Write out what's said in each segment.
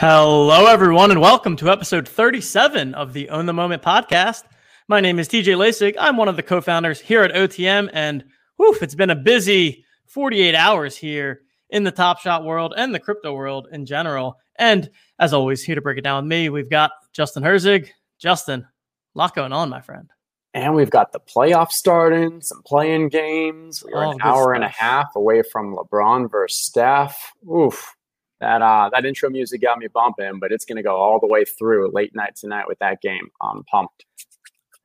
Hello, everyone, and welcome to episode 37 of the Own the Moment podcast. My name is TJ Lasig. I'm one of the co founders here at OTM, and woof, it's been a busy 48 hours here in the Top Shot world and the crypto world in general. And as always, here to break it down with me, we've got Justin Herzig. Justin, a lot going on, my friend. And we've got the playoffs starting, some playing games. We're oh, an hour stuff. and a half away from LeBron versus Steph. Oof that uh, that intro music got me bumping, but it's to go all the way through late night tonight with that game. I'm pumped.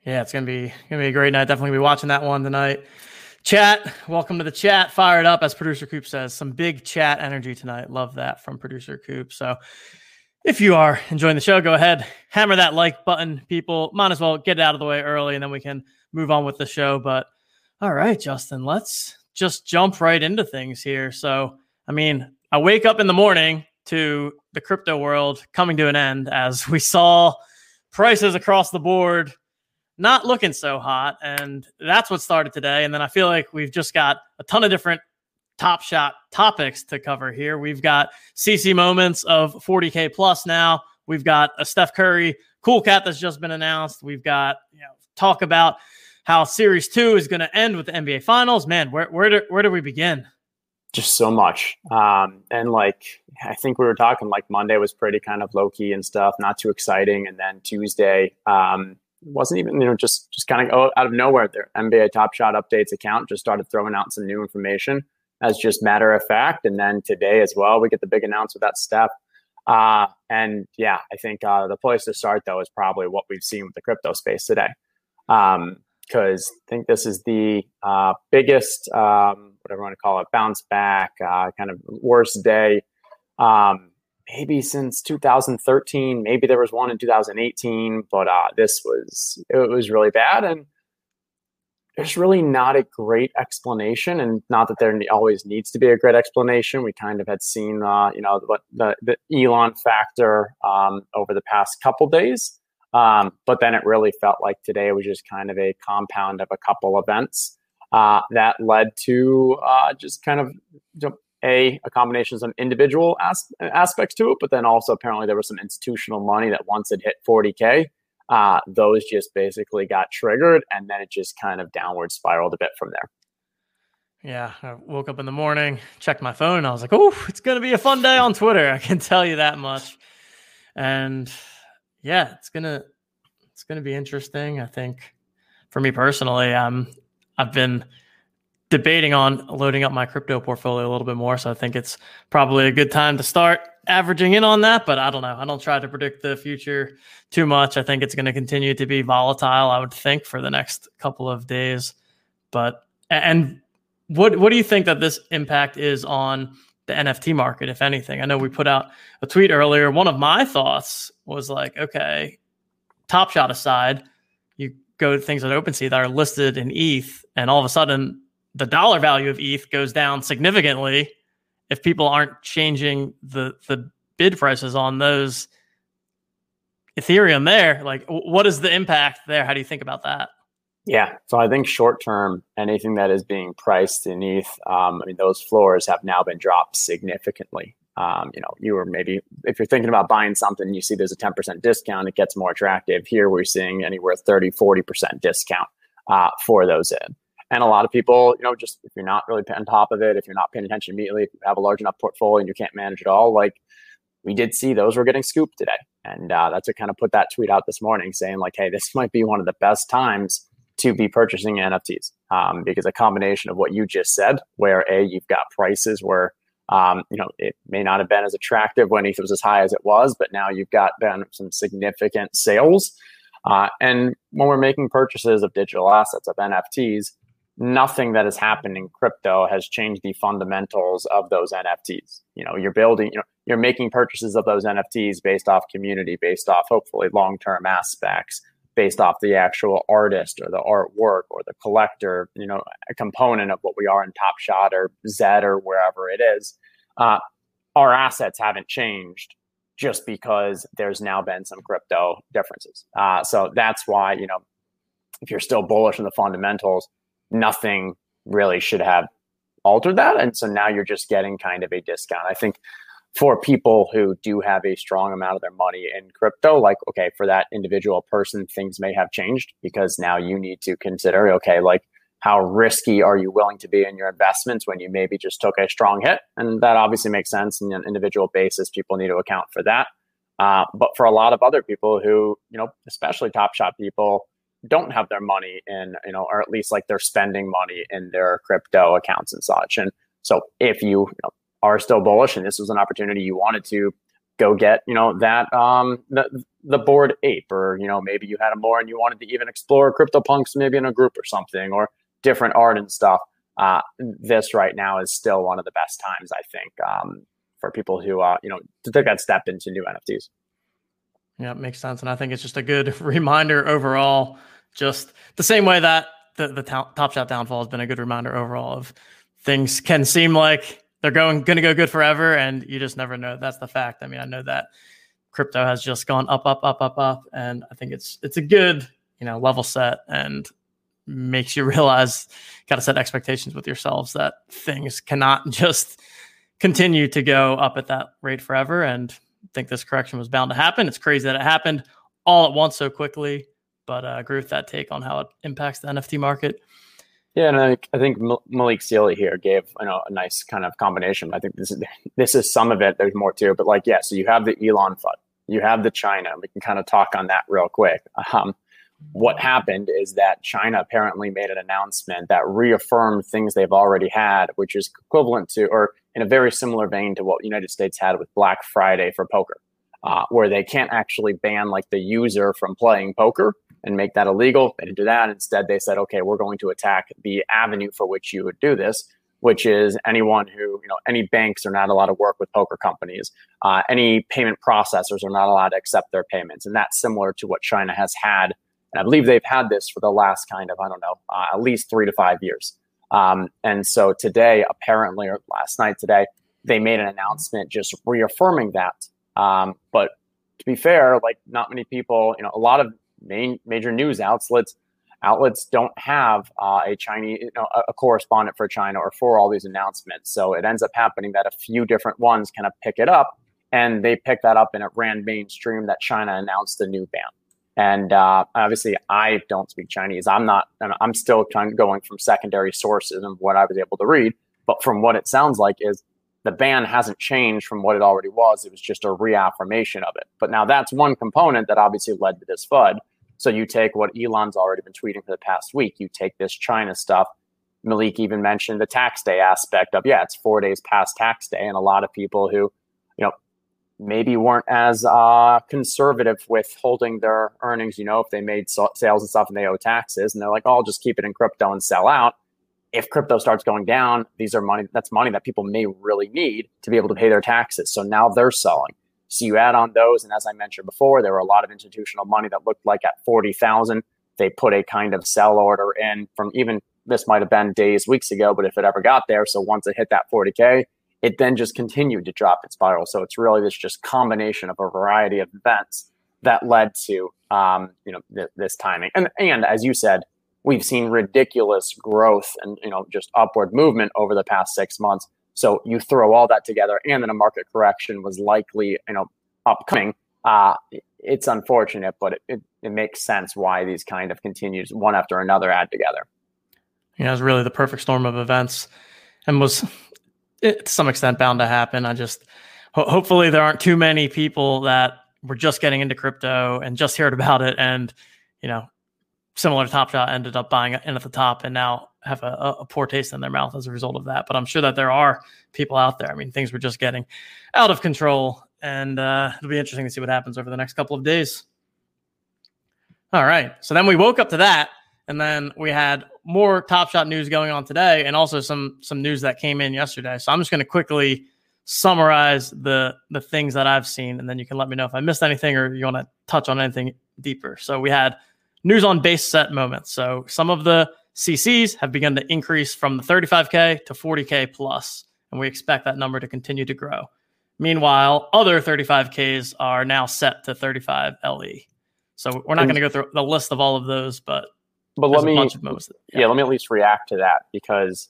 Yeah, it's gonna be gonna be a great night. Definitely be watching that one tonight. Chat, welcome to the chat. Fired up, as producer Coop says. Some big chat energy tonight. Love that from producer Coop. So, if you are enjoying the show, go ahead, hammer that like button. People might as well get it out of the way early, and then we can move on with the show. But all right, Justin, let's just jump right into things here. So, I mean, I wake up in the morning to the crypto world coming to an end as we saw prices across the board not looking so hot. And that's what started today. And then I feel like we've just got a ton of different top shot topics to cover here. We've got CC moments of 40K plus now. We've got a Steph Curry cool cat that's just been announced. We've got, you know, talk about how series two is going to end with the NBA finals. Man, where, where do, where do we begin? Just so much. Um, and like, I think we were talking like Monday was pretty kind of low key and stuff, not too exciting. And then Tuesday um, wasn't even, you know, just just kind of out of nowhere. Their NBA Top Shot updates account just started throwing out some new information as just matter of fact. And then today as well, we get the big announcement that Steph. Uh, and yeah, I think uh, the place to start though is probably what we've seen with the crypto space today. Um, because I think this is the uh, biggest, um, whatever you want to call it, bounce back, uh, kind of worst day, um, maybe since 2013. Maybe there was one in 2018, but uh, this was it was really bad, and there's really not a great explanation, and not that there always needs to be a great explanation. We kind of had seen, uh, you know, what the, the Elon factor um, over the past couple days. Um, but then it really felt like today was just kind of a compound of a couple events uh, that led to uh, just kind of you know, a a combination of some individual as- aspects to it, but then also apparently there was some institutional money that once it hit 40k, uh, those just basically got triggered, and then it just kind of downward spiraled a bit from there. Yeah, I woke up in the morning, checked my phone, I was like, "Oh, it's gonna be a fun day on Twitter." I can tell you that much. And yeah, it's gonna it's gonna be interesting. I think for me personally, um, I've been debating on loading up my crypto portfolio a little bit more. So I think it's probably a good time to start averaging in on that. But I don't know. I don't try to predict the future too much. I think it's going to continue to be volatile. I would think for the next couple of days. But and what what do you think that this impact is on the NFT market, if anything. I know we put out a tweet earlier. One of my thoughts was like, okay, Top Shot aside, you go to things on OpenSea that are listed in ETH, and all of a sudden the dollar value of ETH goes down significantly if people aren't changing the the bid prices on those Ethereum there. Like, what is the impact there? How do you think about that? Yeah, so I think short term, anything that is being priced in ETH, um, I mean, those floors have now been dropped significantly. Um, you know, you were maybe if you're thinking about buying something, you see there's a 10% discount, it gets more attractive. Here, we're seeing anywhere 30, 40% discount uh, for those in. And a lot of people, you know, just if you're not really on top of it, if you're not paying attention immediately, if you have a large enough portfolio and you can't manage it all, like we did see those were getting scooped today. And uh, that's what kind of put that tweet out this morning saying, like, hey, this might be one of the best times to be purchasing NFTs um, because a combination of what you just said, where a you've got prices where um, you know it may not have been as attractive when ETH was as high as it was, but now you've got been some significant sales. Uh, and when we're making purchases of digital assets of NFTs, nothing that has happened in crypto has changed the fundamentals of those NFTs. You know, you're building, you know, you're making purchases of those NFTs based off community, based off hopefully long-term aspects based off the actual artist or the artwork or the collector, you know, a component of what we are in Top Shot or Zed or wherever it is. Uh, our assets haven't changed just because there's now been some crypto differences. Uh, so that's why, you know, if you're still bullish on the fundamentals, nothing really should have altered that. And so now you're just getting kind of a discount. I think for people who do have a strong amount of their money in crypto, like, okay, for that individual person, things may have changed because now you need to consider, okay, like, how risky are you willing to be in your investments when you maybe just took a strong hit? And that obviously makes sense on an individual basis. People need to account for that. Uh, but for a lot of other people who, you know, especially Top Shot people, don't have their money in, you know, or at least like they're spending money in their crypto accounts and such. And so if you, you know, are still bullish and this was an opportunity you wanted to go get, you know, that um the the Bored Ape, or you know, maybe you had a more and you wanted to even explore CryptoPunks maybe in a group or something, or different art and stuff. Uh, this right now is still one of the best times, I think, um, for people who, uh, you know, to take that step into new NFTs. Yeah, it makes sense. And I think it's just a good reminder overall, just the same way that the, the Top Shot downfall has been a good reminder overall of things can seem like they're going going to go good forever, and you just never know. That's the fact. I mean, I know that crypto has just gone up, up, up, up, up, and I think it's it's a good you know level set and makes you realize got to set expectations with yourselves that things cannot just continue to go up at that rate forever. And I think this correction was bound to happen. It's crazy that it happened all at once so quickly, but I uh, agree with that take on how it impacts the NFT market. Yeah, and I, I think Malik Sealy here gave you know a nice kind of combination. I think this is this is some of it. There's more too, but like yeah, so you have the Elon FUD, you have the China. We can kind of talk on that real quick. Um, what happened is that China apparently made an announcement that reaffirmed things they've already had, which is equivalent to, or in a very similar vein to what United States had with Black Friday for poker, uh, where they can't actually ban like the user from playing poker and make that illegal. They didn't do that. Instead, they said, okay, we're going to attack the avenue for which you would do this, which is anyone who, you know, any banks are not allowed to work with poker companies. Uh, any payment processors are not allowed to accept their payments. And that's similar to what China has had and I believe they've had this for the last kind of, I don't know, uh, at least three to five years. Um, and so today, apparently, or last night today, they made an announcement just reaffirming that. Um, but to be fair, like not many people, you know, a lot of main major news outlets outlets don't have uh, a Chinese, you know, a correspondent for China or for all these announcements. So it ends up happening that a few different ones kind of pick it up, and they pick that up, and it ran mainstream that China announced the new ban. And uh, obviously, I don't speak Chinese. I'm not. I'm still kind of going from secondary sources and what I was able to read. But from what it sounds like, is the ban hasn't changed from what it already was. It was just a reaffirmation of it. But now that's one component that obviously led to this FUD. So you take what Elon's already been tweeting for the past week. You take this China stuff. Malik even mentioned the tax day aspect of yeah, it's four days past tax day, and a lot of people who you know maybe weren't as uh, conservative with holding their earnings. You know, if they made so- sales and stuff and they owe taxes, and they're like, "Oh, I'll just keep it in crypto and sell out." If crypto starts going down, these are money. That's money that people may really need to be able to pay their taxes. So now they're selling. So you add on those, and as I mentioned before, there were a lot of institutional money that looked like at forty thousand, they put a kind of sell order in from even this might have been days, weeks ago, but if it ever got there, so once it hit that forty k, it then just continued to drop its spiral. So it's really this just combination of a variety of events that led to um, you know th- this timing. And and as you said, we've seen ridiculous growth and you know just upward movement over the past six months. So you throw all that together, and then a market correction was likely you know upcoming. Uh, it's unfortunate, but it, it, it makes sense why these kind of continues one after another add together. Yeah, it was really the perfect storm of events, and was to some extent bound to happen. I just ho- hopefully there aren't too many people that were just getting into crypto and just heard about it and you know similar to Top Shot ended up buying in at the top and now have a, a, poor taste in their mouth as a result of that. But I'm sure that there are people out there. I mean, things were just getting out of control, and uh, it'll be interesting to see what happens over the next couple of days. All right, so then we woke up to that, and then we had more Top Shot news going on today, and also some some news that came in yesterday. So I'm just going to quickly summarize the the things that I've seen, and then you can let me know if I missed anything or you want to touch on anything deeper. So we had news on base set moments. So some of the CCs have begun to increase from the 35k to 40k plus, and we expect that number to continue to grow. Meanwhile, other 35ks are now set to 35 LE. So we're not going to go through the list of all of those, but but let me yeah. yeah. let me at least react to that because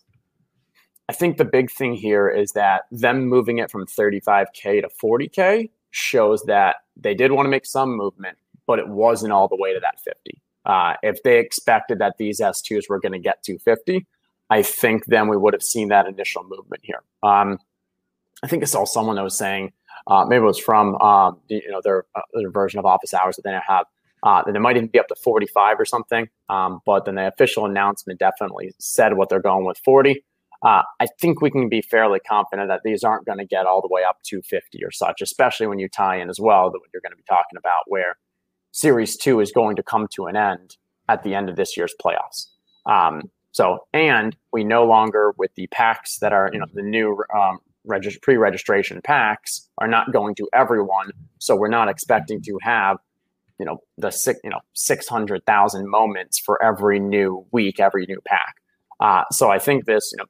I think the big thing here is that them moving it from 35K to 40K shows that they did want to make some movement, but it wasn't all the way to that 50. Uh, if they expected that these S2s were going to get to 50, I think then we would have seen that initial movement here. Um, I think I saw someone that was saying, uh, maybe it was from um, you know their, uh, their version of office hours that they now have, uh, that it might even be up to 45 or something. Um, but then the official announcement definitely said what they're going with 40. Uh, I think we can be fairly confident that these aren't going to get all the way up to 50 or such, especially when you tie in as well that what you're going to be talking about where Series 2 is going to come to an end at the end of this year's playoffs. Um, so, and we no longer with the packs that are, you know, the new um, regist- pre-registration packs are not going to everyone. So we're not expecting to have, you know, the six, you know, six hundred thousand moments for every new week, every new pack. Uh, so I think this, you know,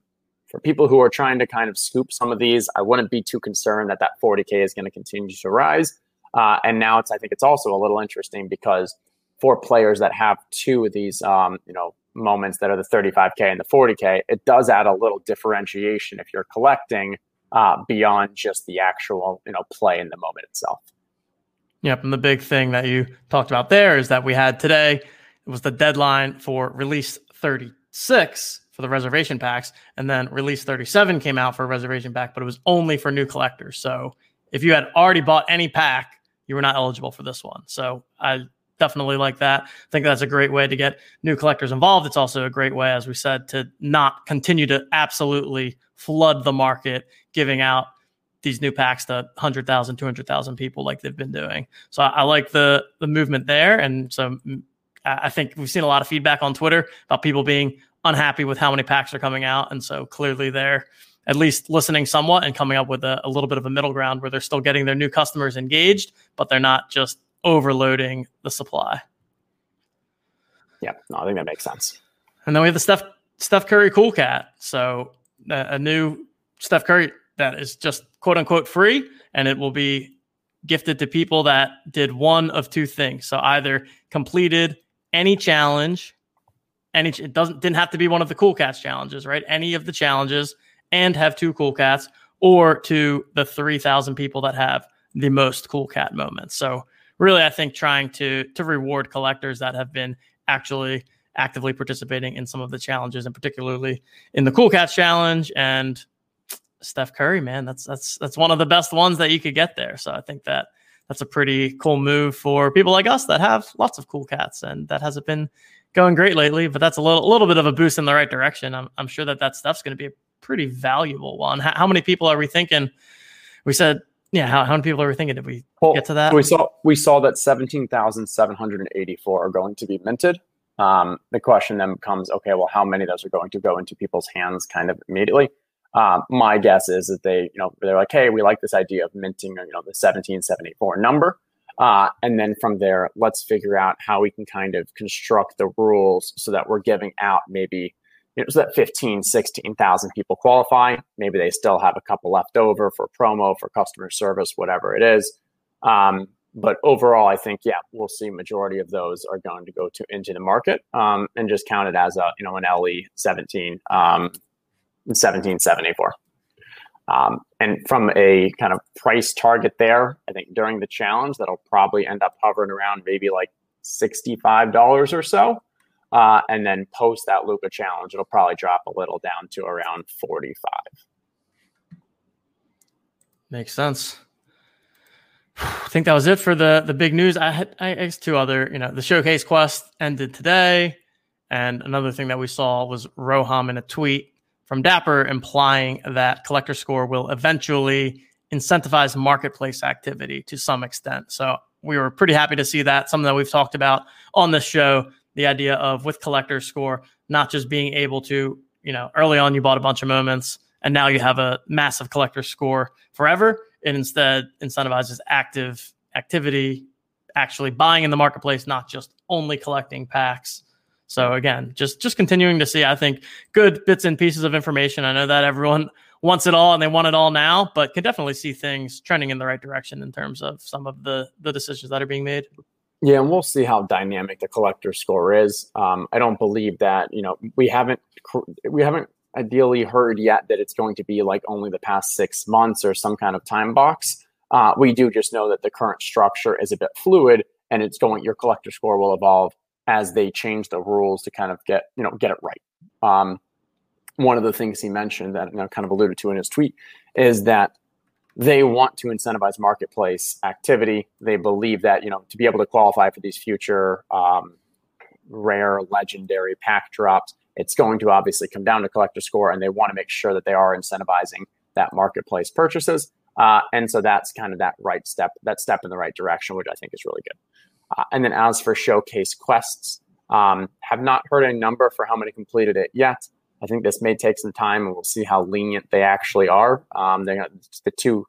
for people who are trying to kind of scoop some of these, I wouldn't be too concerned that that 40K is going to continue to rise. Uh, and now it's, I think it's also a little interesting because for players that have two of these, um, you know, moments that are the 35K and the 40K, it does add a little differentiation if you're collecting uh, beyond just the actual, you know, play in the moment itself. Yep. And the big thing that you talked about there is that we had today, it was the deadline for release 36 for the reservation packs. And then release 37 came out for a reservation pack, but it was only for new collectors. So if you had already bought any pack, you were not eligible for this one. So I definitely like that. I think that's a great way to get new collectors involved. It's also a great way, as we said, to not continue to absolutely flood the market, giving out these new packs to 100,000, 200,000 people like they've been doing. So I, I, like the the movement there. And so mm, I think we've seen a lot of feedback on Twitter about people being unhappy with how many packs are coming out. And so clearly they're at least listening somewhat and coming up with a, a, little bit of a middle ground where they're still getting their new customers engaged, but they're not just overloading the supply. Yeah, no, I think that makes sense. And then we have the Steph Steph Curry Cool Cat. So a, a new Steph Curry that is just quote unquote free, and it will be gifted to people that did one of two things. So either completed any challenge any it doesn't didn't have to be one of the cool cats challenges, right? Any of the challenges and have two cool cats or to the 3000 people that have the most cool cat moments. So really I think trying to to reward collectors that have been actually actively participating in some of the challenges and particularly in the cool cats challenge and Steph Curry, man, that's that's that's one of the best ones that you could get there. So I think that that's a pretty cool move for people like us that have lots of cool cats and that hasn't been going great lately, but that's a little, little bit of a boost in the right direction. I'm, I'm sure that that stuff's going to be pretty valuable one. How, how, many people are we thinking? We said, yeah. How, how many people are we thinking? Did we well, get to that? We saw we saw that seventeen thousand seven hundred and eighty four are going to be minted. Um, the question then becomes, okay, well, how many of those are going to go into people's hands kind of immediately? Um, my guess is that they, you know, they're like, hey, we like this idea of minting, you know, the seventeen seventy four number. Uh, and then from there, let's figure out how we can kind of construct the rules so that we're giving out maybe, you was that 15, 16,000 people qualify. Maybe they still have a couple left over for promo, for customer service, whatever it is. Um, but overall, I think, yeah, we'll see majority of those are going to go to into the market um, and just count it as a, you know, an LE 17, um, 1774. Um, and from a kind of price target there, I think during the challenge, that'll probably end up hovering around maybe like $65 or so. Uh, and then post that Luka challenge, it'll probably drop a little down to around 45. Makes sense. I think that was it for the the big news. I had I guess two other, you know, the showcase quest ended today, and another thing that we saw was Roham in a tweet from Dapper implying that collector score will eventually incentivize marketplace activity to some extent. So we were pretty happy to see that. Something that we've talked about on this show, the idea of with collector score, not just being able to, you know, early on you bought a bunch of moments and now you have a massive collector score forever. It instead incentivizes active activity, actually buying in the marketplace, not just only collecting packs so again, just just continuing to see, I think, good bits and pieces of information. I know that everyone wants it all and they want it all now, but can definitely see things trending in the right direction in terms of some of the the decisions that are being made. Yeah, and we'll see how dynamic the collector score is. Um, I don't believe that you know we haven't we haven't ideally heard yet that it's going to be like only the past six months or some kind of time box. Uh, we do just know that the current structure is a bit fluid and it's going your collector score will evolve as they change the rules to kind of get you know get it right um, one of the things he mentioned that you know, kind of alluded to in his tweet is that they want to incentivize marketplace activity they believe that you know to be able to qualify for these future um, rare legendary pack drops it's going to obviously come down to collector score and they want to make sure that they are incentivizing that marketplace purchases uh, and so that's kind of that right step, that step in the right direction, which I think is really good. Uh, and then as for showcase quests, um, have not heard a number for how many completed it yet. I think this may take some time, and we'll see how lenient they actually are. Um, they the two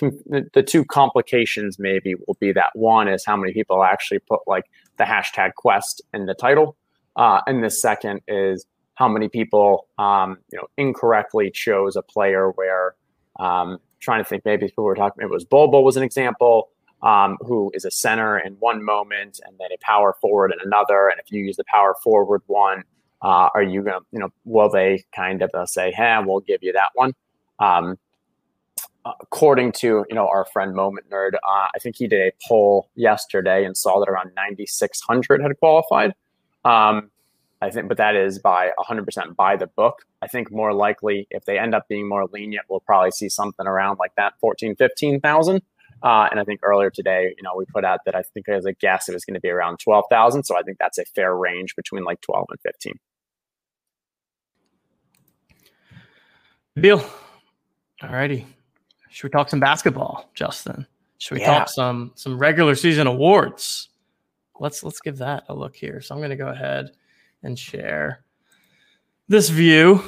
the two complications maybe will be that one is how many people actually put like the hashtag quest in the title, uh, and the second is how many people um, you know incorrectly chose a player where um, trying to think maybe people were talking it was Bobo was an example um, who is a center in one moment and then a power forward in another and if you use the power forward one uh, are you gonna you know will they kind of uh, say hey we'll give you that one um, according to you know our friend moment nerd uh, i think he did a poll yesterday and saw that around 9600 had qualified um, I think, but that is by 100% by the book. I think more likely, if they end up being more lenient, we'll probably see something around like that 14, 15,000. Uh, and I think earlier today, you know, we put out that I think as a guess it was going to be around 12,000. So I think that's a fair range between like 12 and 15. Bill, all righty. Should we talk some basketball, Justin? Should we yeah. talk some some regular season awards? Let's let's give that a look here. So I'm going to go ahead and share this view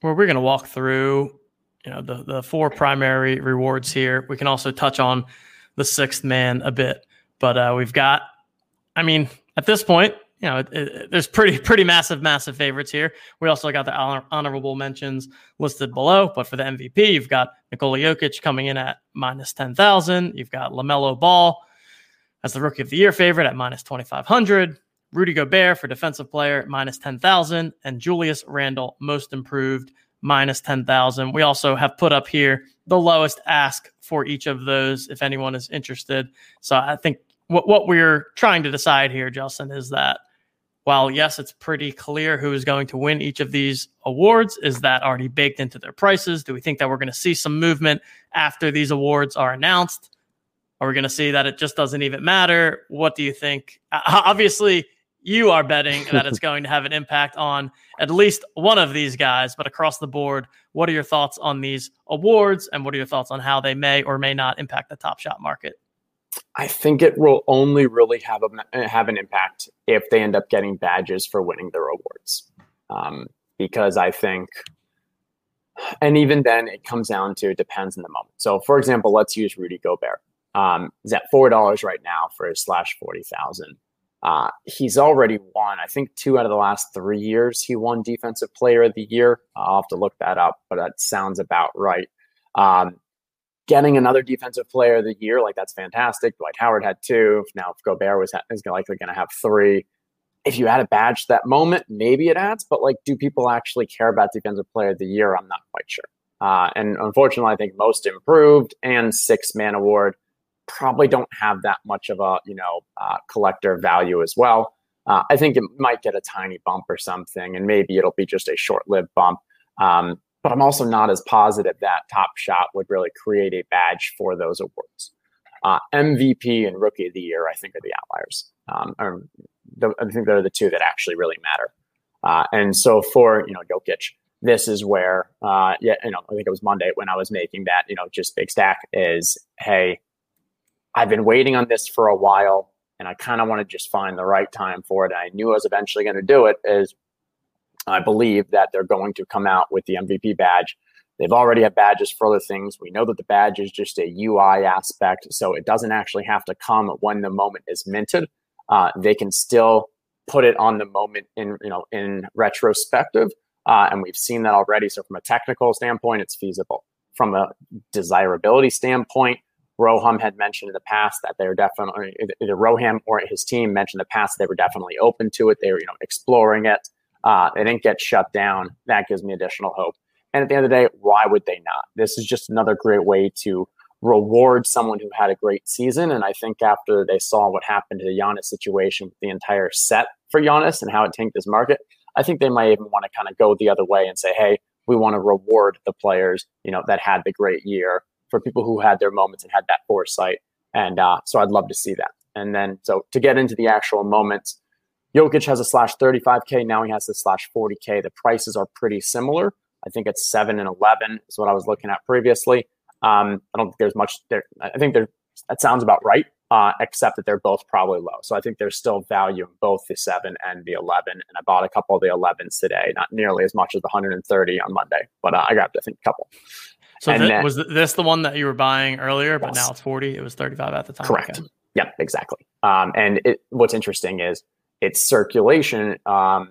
where we're going to walk through you know the the four primary rewards here we can also touch on the sixth man a bit but uh, we've got i mean at this point you know it, it, there's pretty pretty massive massive favorites here we also got the honor, honorable mentions listed below but for the mvp you've got nikola jokic coming in at minus 10000 you've got lamelo ball as the rookie of the year favorite at minus 2500 Rudy Gobert for defensive player minus 10,000 and Julius Randle most improved minus 10,000. We also have put up here the lowest ask for each of those if anyone is interested. So I think what what we're trying to decide here Justin is that while yes it's pretty clear who is going to win each of these awards is that already baked into their prices? Do we think that we're going to see some movement after these awards are announced? Are we going to see that it just doesn't even matter? What do you think? Obviously you are betting that it's going to have an impact on at least one of these guys, but across the board, what are your thoughts on these awards and what are your thoughts on how they may or may not impact the top shot market? I think it will only really have a have an impact if they end up getting badges for winning their awards, um, because I think, and even then, it comes down to it depends on the moment. So, for example, let's use Rudy Gobert. Um, is at four dollars right now for his slash forty thousand. Uh, he's already won, I think, two out of the last three years. He won Defensive Player of the Year. I'll have to look that up, but that sounds about right. Um, getting another Defensive Player of the Year, like that's fantastic. Dwight Howard had two. Now, if Gobert was is likely going to have three. If you add a badge to that moment, maybe it adds, but like, do people actually care about Defensive Player of the Year? I'm not quite sure. Uh, and unfortunately, I think most improved and six man award probably don't have that much of a you know uh, collector value as well. Uh, I think it might get a tiny bump or something, and maybe it'll be just a short-lived bump. Um, but I'm also not as positive that Top Shot would really create a badge for those awards. Uh, MVP and Rookie of the Year, I think, are the outliers. Um, the, I think they're the two that actually really matter. Uh, and so for you know Jokic, this is where uh, yeah, you know, I think it was Monday when I was making that, you know, just big stack is hey, I've been waiting on this for a while and I kind of want to just find the right time for it. I knew I was eventually going to do it is I believe that they're going to come out with the MVP badge. They've already had badges for other things. We know that the badge is just a UI aspect, so it doesn't actually have to come when the moment is minted. Uh, they can still put it on the moment in you know in retrospective, uh, and we've seen that already. So from a technical standpoint, it's feasible. From a desirability standpoint, Roham had mentioned in the past that they're definitely either Roham or his team mentioned in the past they were definitely open to it. They were, you know, exploring it. Uh, they didn't get shut down. That gives me additional hope. And at the end of the day, why would they not? This is just another great way to reward someone who had a great season. And I think after they saw what happened to the Giannis situation with the entire set for Giannis and how it tanked his market, I think they might even want to kind of go the other way and say, hey, we want to reward the players, you know, that had the great year for people who had their moments and had that foresight. And uh, so I'd love to see that. And then, so to get into the actual moments, Jokic has a slash 35K. Now he has a slash 40K. The prices are pretty similar. I think it's seven and 11 is what I was looking at previously. Um, I don't think there's much there. I think there, that sounds about right, uh, except that they're both probably low. So I think there's still value in both the seven and the 11. And I bought a couple of the 11s today, not nearly as much as the 130 on Monday, but uh, I grabbed, I think, a couple. So th- then, was this the one that you were buying earlier, but yes. now it's 40? It was 35 at the time. Correct. Okay. Yeah, exactly. Um, and it, what's interesting is its circulation um,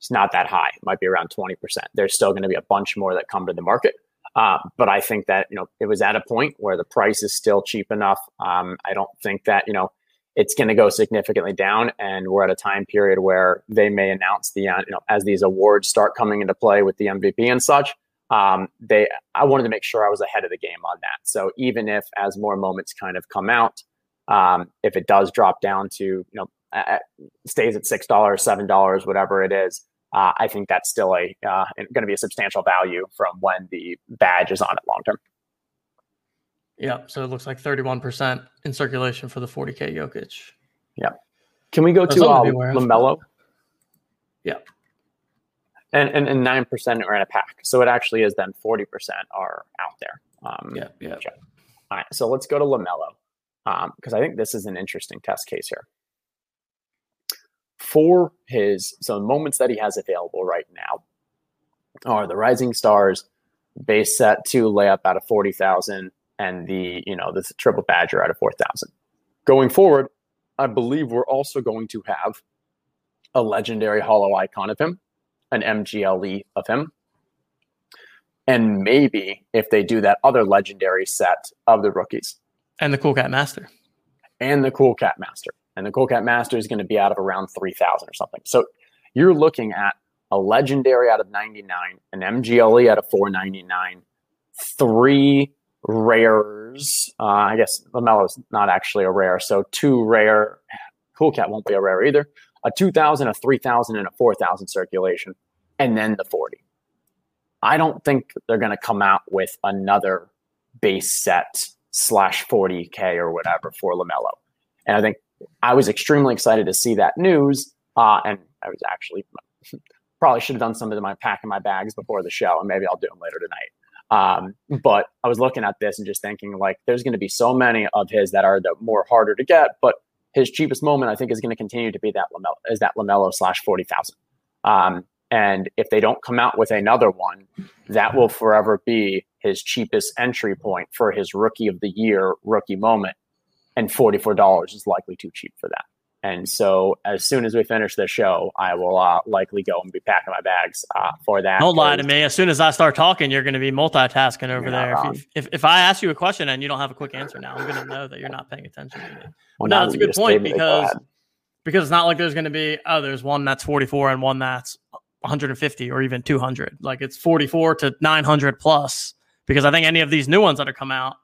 is not that high. It might be around 20%. There's still going to be a bunch more that come to the market. Uh, but I think that, you know, it was at a point where the price is still cheap enough. Um, I don't think that, you know, it's going to go significantly down. And we're at a time period where they may announce the, uh, you know, as these awards start coming into play with the MVP and such, um, they, I wanted to make sure I was ahead of the game on that. So even if as more moments kind of come out, um, if it does drop down to, you know, uh, stays at six dollars, seven dollars, whatever it is, uh, I think that's still a uh, going to be a substantial value from when the badge is on it long term. Yeah, so it looks like 31% in circulation for the 40k Jokic. Yeah. Can we go That's to uh, Lamelo? Yeah. And, and and nine percent are in a pack, so it actually is then forty percent are out there. Um, yeah, yeah. All right, so let's go to Lamelo because um, I think this is an interesting test case here for his so moments that he has available right now are the Rising Stars base set to layup out of 40,000 and the, you know, the triple badger out of 4,000. Going forward, I believe we're also going to have a legendary Holo Icon of him, an MGLE of him. And maybe if they do that other legendary set of the rookies. And the Cool Cat Master. And the Cool Cat Master and the Cool Cat Master is going to be out of around 3,000 or something. So you're looking at a legendary out of 99, an MGLE out of 499, three rares. Uh, I guess Lamelo's not actually a rare, so two rare. Cool Cat won't be a rare either. A 2,000, a 3,000, and a 4,000 circulation, and then the 40. I don't think they're going to come out with another base set slash 40K or whatever for LaMelo. And I think I was extremely excited to see that news. Uh, and I was actually probably should have done some of my packing my bags before the show, and maybe I'll do them later tonight. Um, but I was looking at this and just thinking like, there's going to be so many of his that are the more harder to get, but his cheapest moment I think is going to continue to be that Lamelo is that Lamelo slash forty thousand. Um, and if they don't come out with another one, that will forever be his cheapest entry point for his rookie of the year rookie moment and $44 is likely too cheap for that. And so, as soon as we finish this show, I will uh, likely go and be packing my bags uh, for that. Don't lie to me. As soon as I start talking, you're going to be multitasking over there. If, if, if, I ask you a question and you don't have a quick answer now, I'm going to know that you're not paying attention to me. Well, no, that's a good point because because it's not like there's going to be oh, there's one that's 44 and one that's 150 or even 200. Like it's 44 to 900 plus. Because I think any of these new ones that are come out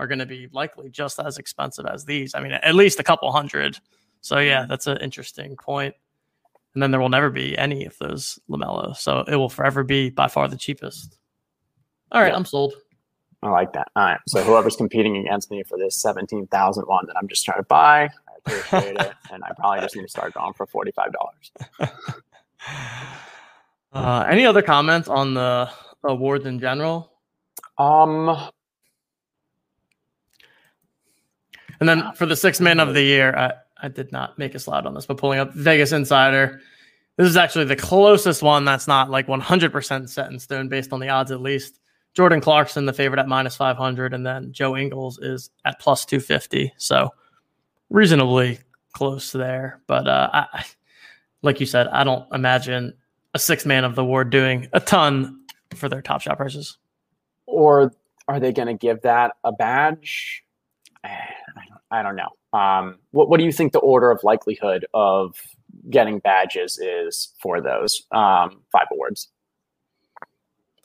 are going to be likely just as expensive as these. I mean, at least a couple hundred. So yeah, that's an interesting point. And then there will never be any of those Lamelo. So it will forever be by far the cheapest. All right, yeah. I'm sold. I like that. All right. So whoever's competing against me for this 17,000 one that I'm just trying to buy, I appreciate it. And I probably just need to start going for $45. uh, any other comments on the awards in general? Um, And then for the sixth man of the year, I, I did not make a slide on this, but pulling up Vegas Insider, this is actually the closest one that's not like 100% set in stone based on the odds at least. Jordan Clarkson, the favorite at minus 500, and then Joe Ingles is at plus 250. So reasonably close there. But uh, I, like you said, I don't imagine a six man of the award doing a ton for their top shot prices. Or are they going to give that a badge? I don't know. Um, what what do you think the order of likelihood of getting badges is for those um, five awards.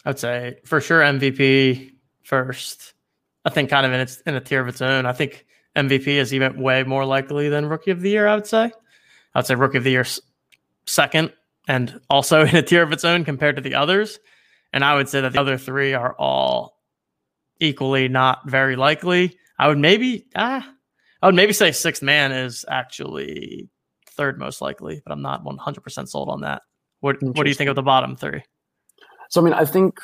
I'd say for sure MVP first. I think kind of in its in a tier of its own. I think MVP is even way more likely than Rookie of the Year. I would say. I'd say Rookie of the Year second, and also in a tier of its own compared to the others. And I would say that the other three are all equally not very likely. I would maybe ah, I would maybe say sixth man is actually third most likely, but I'm not 100 percent sold on that. What What do you think of the bottom three? So I mean, I think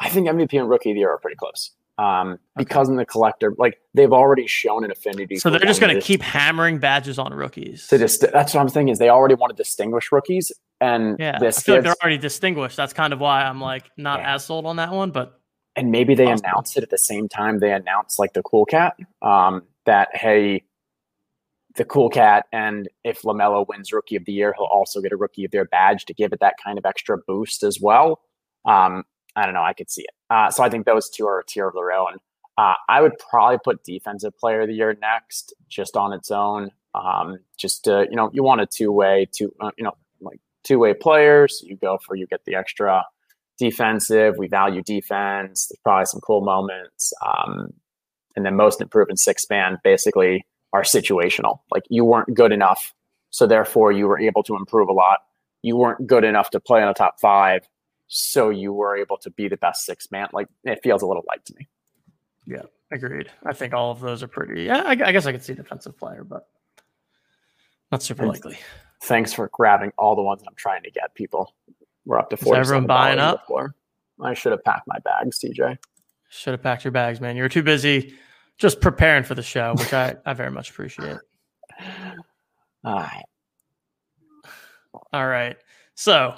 I think MVP and Rookie of the Year are pretty close. Um, because okay. in the collector, like they've already shown an affinity. So they're just going to keep hammering badges on rookies. To dist- that's what I'm thinking is they already want to distinguish rookies, and yeah, I feel like they're already distinguished. That's kind of why I'm like not yeah. as sold on that one, but and maybe they awesome. announced it at the same time they announced like the cool cat um, that hey the cool cat and if lamelo wins rookie of the year he'll also get a rookie of the year badge to give it that kind of extra boost as well. Um, i don't know i could see it. Uh, so i think those two are a tier of their own. Uh, i would probably put defensive player of the year next just on its own. Um, just to, you know you want a two uh, you know like two-way players. You go for you get the extra defensive. We value defense. There's probably some cool moments. Um, and then most improved six man basically are situational. Like you weren't good enough, so therefore you were able to improve a lot. You weren't good enough to play in the top five, so you were able to be the best six man. Like it feels a little light to me. Yeah, agreed. I think all of those are pretty. Yeah, I, I guess I could see defensive player, but not super likely. Thanks for grabbing all the ones I'm trying to get people. We're up to four. Everyone buying up. I should have packed my bags, TJ. Should have packed your bags, man. You were too busy just preparing for the show, which I, I very much appreciate. All right. All right. So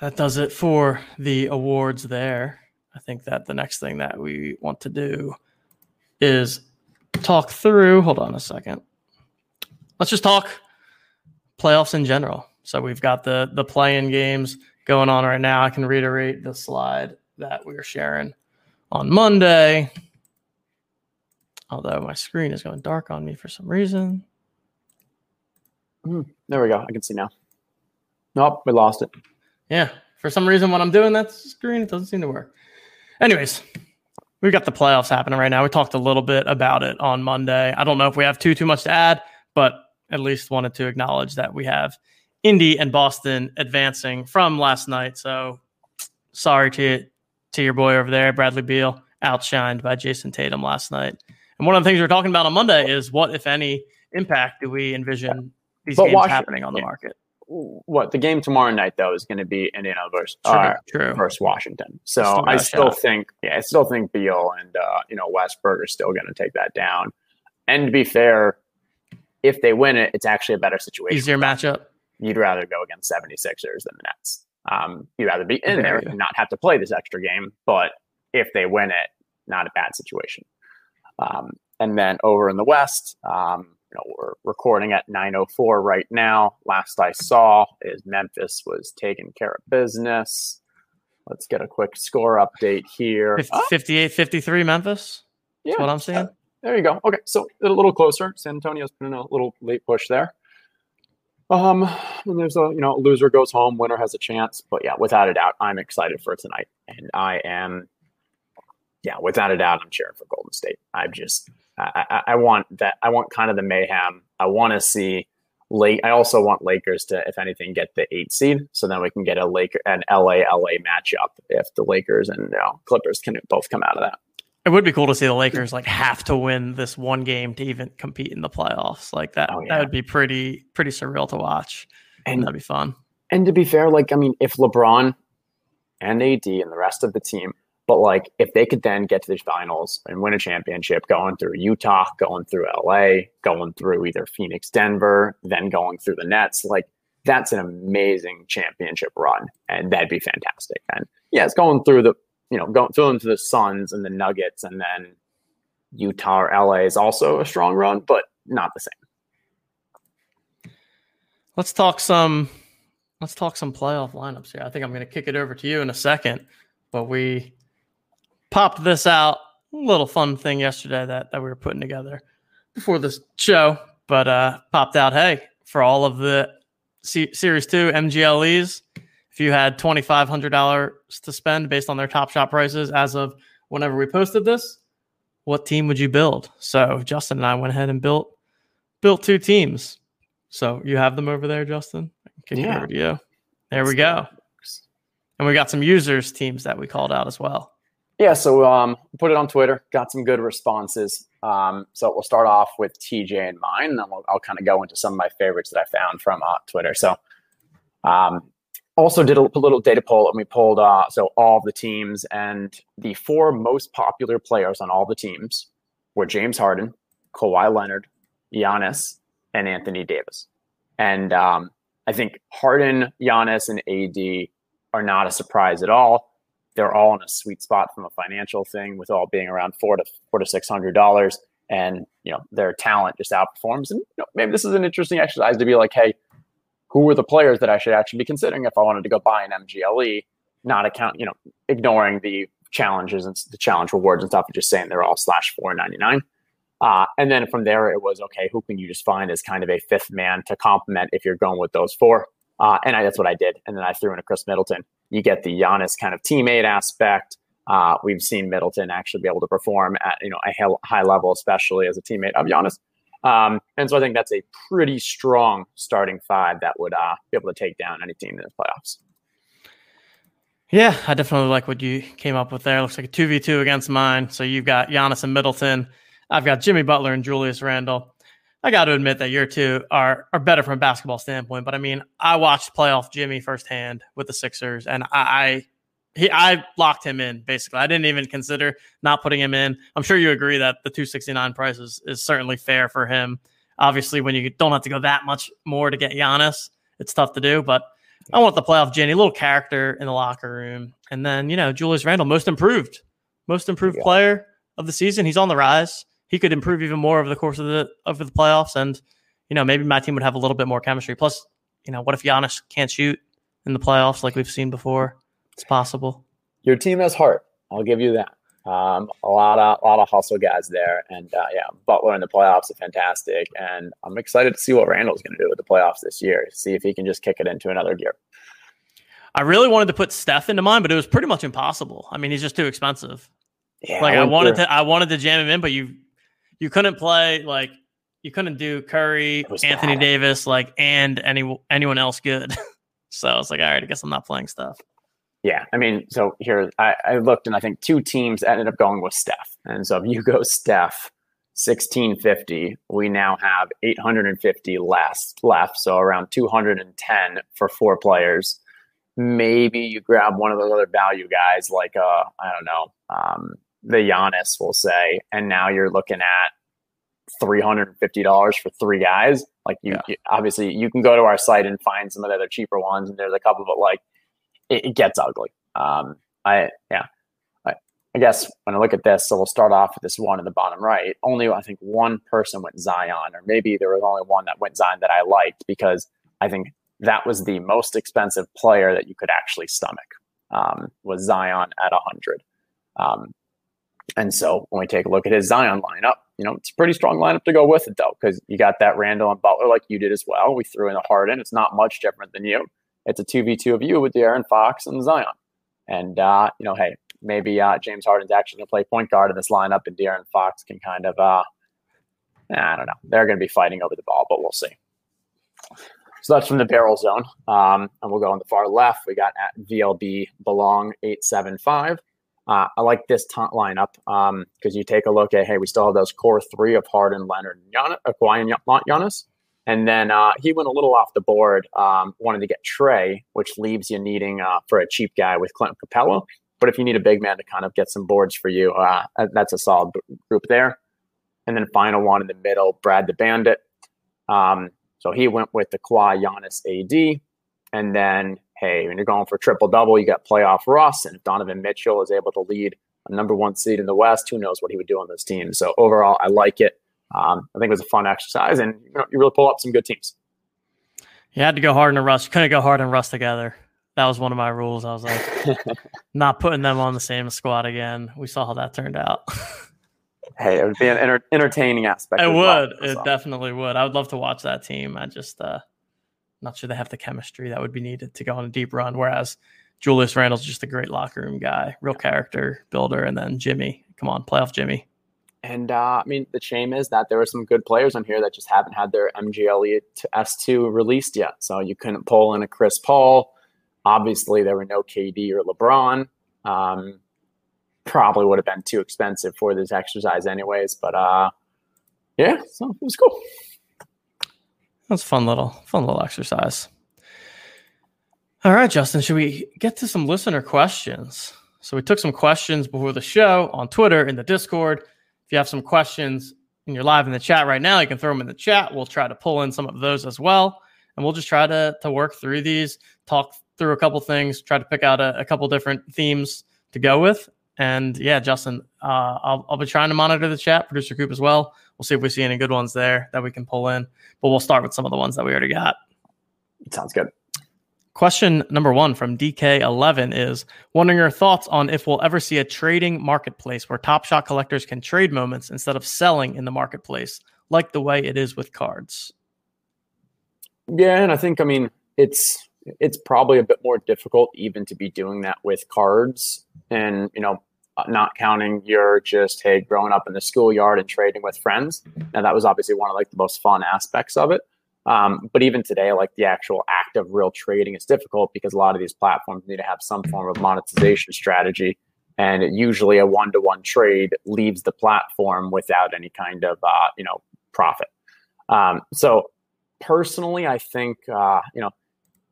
that does it for the awards there. I think that the next thing that we want to do is talk through. Hold on a second. Let's just talk playoffs in general. So we've got the the playing games going on right now. I can reiterate the slide that we are sharing on Monday. Although my screen is going dark on me for some reason. Mm, there we go. I can see now. Nope, we lost it. Yeah, for some reason when I'm doing that screen, it doesn't seem to work. Anyways, we've got the playoffs happening right now. We talked a little bit about it on Monday. I don't know if we have too too much to add, but at least wanted to acknowledge that we have Indy and Boston advancing from last night. So sorry to to your boy over there, Bradley Beal, outshined by Jayson Tatum last night. And one of the things we are talking about on Monday is what, if any, impact do we envision these but games Washington, happening on the market? What the game tomorrow night though is going to be Indiana versus true, uh, true. versus Washington. So still I still shot. think, yeah, I still think Beal and uh, you know Westbrook are still going to take that down. And to be fair, if they win it, it's actually a better situation. Easier matchup you'd rather go against 76ers than the Nets. Um, you'd rather be in there and not have to play this extra game. But if they win it, not a bad situation. Um, and then over in the West, um, you know, we're recording at 9:04 right now. Last I saw is Memphis was taking care of business. Let's get a quick score update here. 58 53 Memphis. Yeah. That's what I'm saying. Uh, there you go. Okay. So a little closer. San Antonio's putting a little late push there. Um, and there's a you know loser goes home, winner has a chance. But yeah, without a doubt, I'm excited for tonight, and I am. Yeah, without a doubt, I'm cheering for Golden State. I just I, I, I want that. I want kind of the mayhem. I want to see late. I also want Lakers to, if anything, get the eight seed, so then we can get a Laker an LA LA matchup if the Lakers and you know, Clippers can both come out of that. It would be cool to see the Lakers like have to win this one game to even compete in the playoffs. Like that, oh, yeah. that would be pretty pretty surreal to watch, and that'd be fun. And to be fair, like I mean, if LeBron and AD and the rest of the team, but like if they could then get to the finals and win a championship, going through Utah, going through LA, going through either Phoenix, Denver, then going through the Nets, like that's an amazing championship run, and that'd be fantastic. And yeah, it's going through the you know, going into the Suns and the Nuggets, and then Utah or LA is also a strong run, but not the same. Let's talk some. Let's talk some playoff lineups here. I think I'm to kick it over to you in a second, but we popped this out. Little fun thing yesterday that that we were putting together before this show. but uh, popped out. Hey, for all of the C- Series Two MGLEs, if you had twenty five hundred dollars to spend based on their top shot prices as of whenever we posted this, what team would you build? So Justin and I went ahead and built built two teams. So you have them over there, Justin. Kick yeah. over to you. There we go. And we got some users teams that we called out as well. Yeah, so um, put it on Twitter. Got some good responses. Um, so we'll start off with TJ and mine, and then we'll, I'll kind of go into some of my favorites that I found from uh, Twitter. So um, also did a little data poll, and we pulled uh, so all the teams, and the four most popular players on all the teams were James Harden, Kawhi Leonard, Giannis, and Anthony Davis. And um, I think Harden, Giannis, and AD are not a surprise at all. They're all in a sweet spot from a financial thing, with all being around four to four to six hundred dollars, and you know their talent just outperforms. And you know, maybe this is an interesting exercise to be like, hey, who were the players that I should actually be considering if I wanted to go buy an MGLE, not account, you know, ignoring the challenges and the challenge rewards and stuff, and just saying they're all slash four ninety nine. Uh, and then from there, it was okay. Who can you just find as kind of a fifth man to complement if you're going with those four? Uh, and I, that's what I did. And then I threw in a Khris Middleton. You get the Giannis kind of teammate aspect. Uh, we've seen Middleton actually be able to perform at you know a high level, especially as a teammate of Giannis. Um, and so I think that's a pretty strong starting five that would uh, be able to take down any team in the playoffs. Yeah, I definitely like what you came up with there. Looks like a 2v2 against mine. So you've got Giannis and Middleton. I've got Jimmy Butler and Julius Randle. I got to admit that your two are are better from a basketball standpoint. But I mean, I watched playoff Jimmy firsthand with the Sixers, and I, I he I locked him in basically. I didn't even consider not putting him in. I'm sure you agree that the 269 price is, is certainly fair for him. Obviously, when you don't have to go that much more to get Giannis, it's tough to do. But I want the playoff Jimmy, little character in the locker room, and then you know Julius Randle, most improved, most improved yeah. player of the season. He's on the rise he could improve even more over the course of the of the playoffs, and you know maybe my team would have a little bit more chemistry. Plus, you know, what if Giannis can't shoot in the playoffs like we've seen before? It's possible. Your team has heart. I'll give you that. Um, a lot of a lot of hustle guys there, and uh, yeah, Butler in the playoffs is fantastic, and I'm excited to see what Randle's going to do with the playoffs this year. See if he can just kick it into another gear. I really wanted to put Steph into mine, but it was pretty much impossible. I mean, he's just too expensive. Yeah, like I, I wanted through. to, I wanted to jam him in, but you you couldn't play like you couldn't do Curry, Anthony bad. Davis, like and any anyone else good. so I was like, all right, I guess I'm not playing stuff. Yeah, I mean, so here I, I looked and I think two teams ended up going with Steph, and so if you go Steph, sixteen fifty, we now have eight hundred and fifty less left, so around two hundred and ten for four players. Maybe you grab one of those other value guys like uh I don't know um, the Giannis, we'll say, and now you're looking at three hundred and fifty dollars for three guys. Like you, yeah. you, obviously, you can go to our site and find some of the other cheaper ones, and there's a couple, but like it, it gets ugly. Um, I yeah, I, I, guess when I look at this, so we'll start off with this one in the bottom right. Only I think one person went Zion, or maybe there was only one that went Zion that I liked because I think that was the most expensive player that you could actually stomach. Um, was Zion at a hundred. Um, and so when we take a look at his Zion lineup, you know, it's a pretty strong lineup to go with it though, because you got that Randle and Butler like you did as well. We threw in a Harden. It's not much different than you. It's a 2v2 of you with De'Aaron Fox and Zion. And, uh, you know, hey, maybe uh, James Harden's actually going to play point guard in this lineup and De'Aaron Fox can kind of, uh, I don't know. They're going to be fighting over the ball, but we'll see. So that's from the barrel zone. Um, and we'll go on the far left. We got at VLB Belong 875. Uh, I like this taunt lineup because um, you take a look at hey, we still have those core three of Harden, Leonard, Giannis, uh, Kawhi, and Giannis, and then uh, he went a little off the board. Um, wanted to get Trae, which leaves you needing uh, for a cheap guy with Clint Capela. But if you need a big man to kind of get some boards for you, uh, that's a solid group there. And then final one in the middle, Brad the Bandit. Um, so he went with the Kawhi, Giannis, AD, and then hey, when you're going for triple double, you got playoff Russ, and if Donovan Mitchell is able to lead a number one seed in the West, who knows what he would do on those teams. So overall, I like it. Um, I think it was a fun exercise, and you, know, you really pull up some good teams. You had to go Harden Russ. You couldn't go Harden Russ together. That was one of my rules. I was like, not putting them on the same squad again. We saw how that turned out. hey, it would be an enter- entertaining aspect. It would. well, it so. definitely would. I would love to watch that team. I just uh not sure they have the chemistry that would be needed to go on a deep run. Whereas Julius Randle's just a great locker room guy, real character builder, and then Jimmy. Come on, playoff Jimmy. And uh, I mean, the shame is that there were some good players on here that just haven't had their MGLE to S2 released yet. So you couldn't pull in a Chris Paul. Obviously, there were no KD or LeBron. Um, probably would have been too expensive for this exercise, anyways. But uh, yeah, so it was cool. That's a fun little fun little exercise. All right, Justin, should we get to some listener questions? So we took some questions before the show on Twitter in the Discord. You have some questions and you're live in the chat right now, you can throw them in the chat. We'll try to pull in some of those as well. And we'll just try to, to work through these, talk through a couple things, try to pick out a, a couple different themes to go with. And yeah, Justin, uh, I'll, I'll be trying to monitor the chat, producer group as well. We'll see if we see any good ones there that we can pull in. But we'll start with some of the ones that we already got. Sounds good. Question number one from DK11 is wondering your thoughts on if we'll ever see a trading marketplace where Top Shot collectors can trade moments instead of selling in the marketplace, like the way it is with cards. Yeah, and I think I mean it's it's probably a bit more difficult even to be doing that with cards, and you know, not counting your just hey growing up in the schoolyard and trading with friends. Now that was obviously one of like the most fun aspects of it. Um, but even today, like the actual act of real trading is difficult because a lot of these platforms need to have some form of monetization strategy. And usually a one to one trade leaves the platform without any kind of, uh, you know, profit. Um, so personally, I think, uh, you know,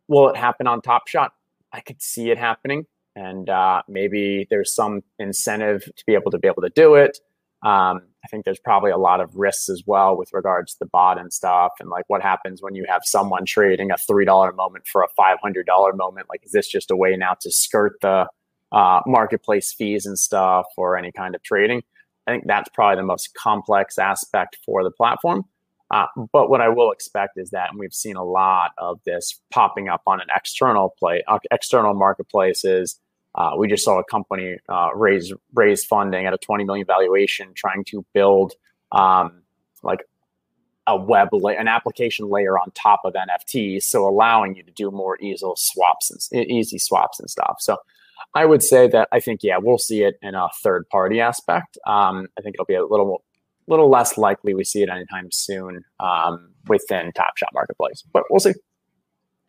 will it happen on Top Shot? I could see it happening. And uh, maybe there's some incentive to be able to be able to do it. Um, I think there's probably a lot of risks as well with regards to the bot and stuff, and like what happens when you have someone trading a three dollar moment for a five hundred dollar moment. Like, is this just a way now to skirt the uh, marketplace fees and stuff or any kind of trading? I think that's probably the most complex aspect for the platform. Uh, but what I will expect is that, and we've seen a lot of this popping up on an external play, uh, external marketplaces. Uh, we just saw a company uh, raise raise funding at a 20 million valuation, trying to build um, like a web la- an application layer on top of NFTs, so allowing you to do more easy swaps and easy swaps and stuff. So I would say that I think yeah, we'll see it in a third party aspect. Um, I think it'll be a little little less likely we see it anytime soon um, within Top Shot Marketplace, but we'll see.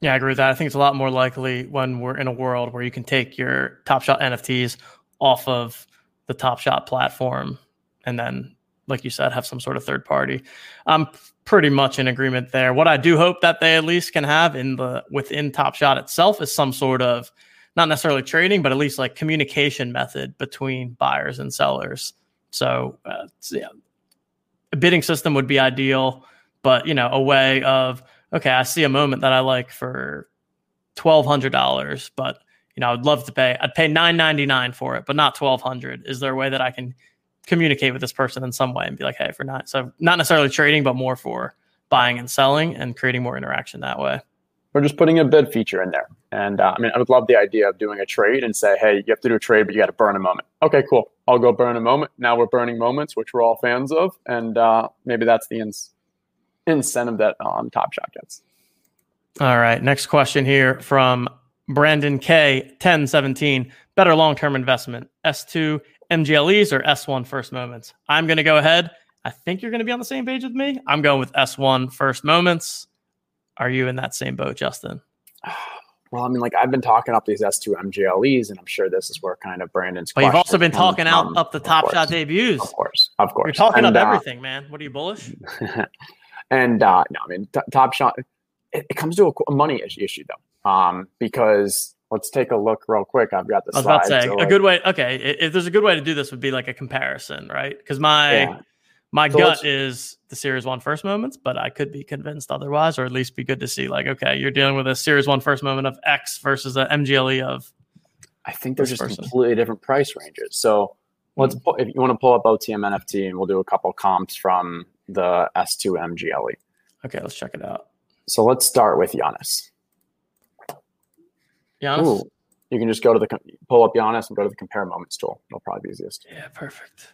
Yeah, I agree with that. I think it's a lot more likely when we're in a world where you can take your Top Shot NFTs off of the Top Shot platform and then, like you said, have some sort of third party. I'm pretty much in agreement there. What I do hope that they at least can have in the within Top Shot itself is some sort of not necessarily trading, but at least like communication method between buyers and sellers. So, uh, yeah, a bidding system would be ideal, but you know, a way of okay, I see a moment that I like for twelve hundred dollars, but you know, I'd love to pay. I'd pay nine ninety nine for it, but not twelve hundred. Is there a way that I can communicate with this person in some way and be like, hey, for not so not necessarily trading, but more for buying and selling and creating more interaction that way. We're just putting a bid feature in there, and uh, I mean, I would love the idea of doing a trade and say, hey, you have to do a trade, but you got to burn a moment. Okay, cool. I'll go burn a moment. Now we're burning moments, which we're all fans of, and uh, maybe that's the ins- incentive that um, Top Shot gets. All right. Next question here from Brandon K. 1017. Better long term investment, S2 MGLEs or S1 first moments? I'm going to go ahead. I think you're going to be on the same page with me. I'm going with S1 first moments. Are you in that same boat, Justin? Well, I mean, like I've been talking up these S2 MGLEs, and I'm sure this is where kind of Brandon's. But you've also been talking out up the top shot debuts. Of course, of course. You're talking and, up uh, everything, man. What are you bullish? and uh, no, I mean, t- Top Shot. It, it, comes to a, a money issue though, um, because let's take a look real quick. I've got the. I was about to say so a like, good way. Okay, if there's a good way to do this, would be like a comparison, right? Because my yeah. my so gut is the Series One first moments, but I could be convinced otherwise, or at least be good to see like, okay, you're dealing with a Series One first moment of X versus a MGLE of. I think they're just person. completely different price ranges. So let's pull, if you want to pull up OTM NFT, and we'll do a couple comps from the S2 MGLE. Okay, let's check it out. So let's start with Giannis. Giannis. Ooh, you can just go to the pull up Giannis and go to the compare moments tool. It'll probably be easiest. Yeah, perfect.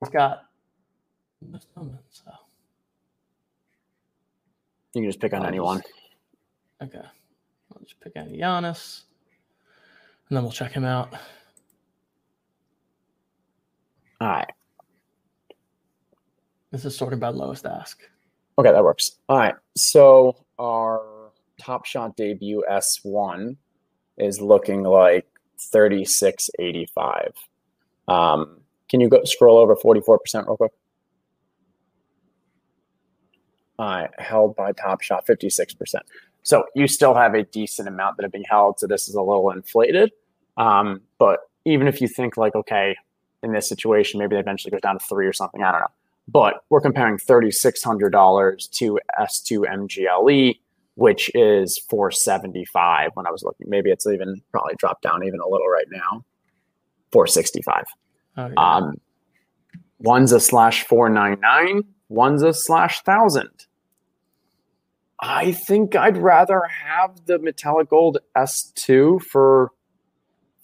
He's got most moments. So. You can just pick on anyone. Okay. I'll just pick any Giannis. And then we'll check him out. All right. This is sorting by lowest ask. Okay, that works. All right. So our Top Shot debut S1 is looking like 3685. Um, can you go scroll over 44% real quick? All right, held by Top Shot 56%. So you still have a decent amount that are being held. So this is a little inflated. Um, but even if you think like, okay, in this situation, maybe it eventually goes down to three or something, I don't know. But we're comparing $3,600 to S2 MGLE, which is 475 when I was looking. Maybe it's even probably dropped down even a little right now. 465. Oh, yeah. Um, one's a slash 499, one's a slash thousand. I think I'd rather have the metallic gold S2 for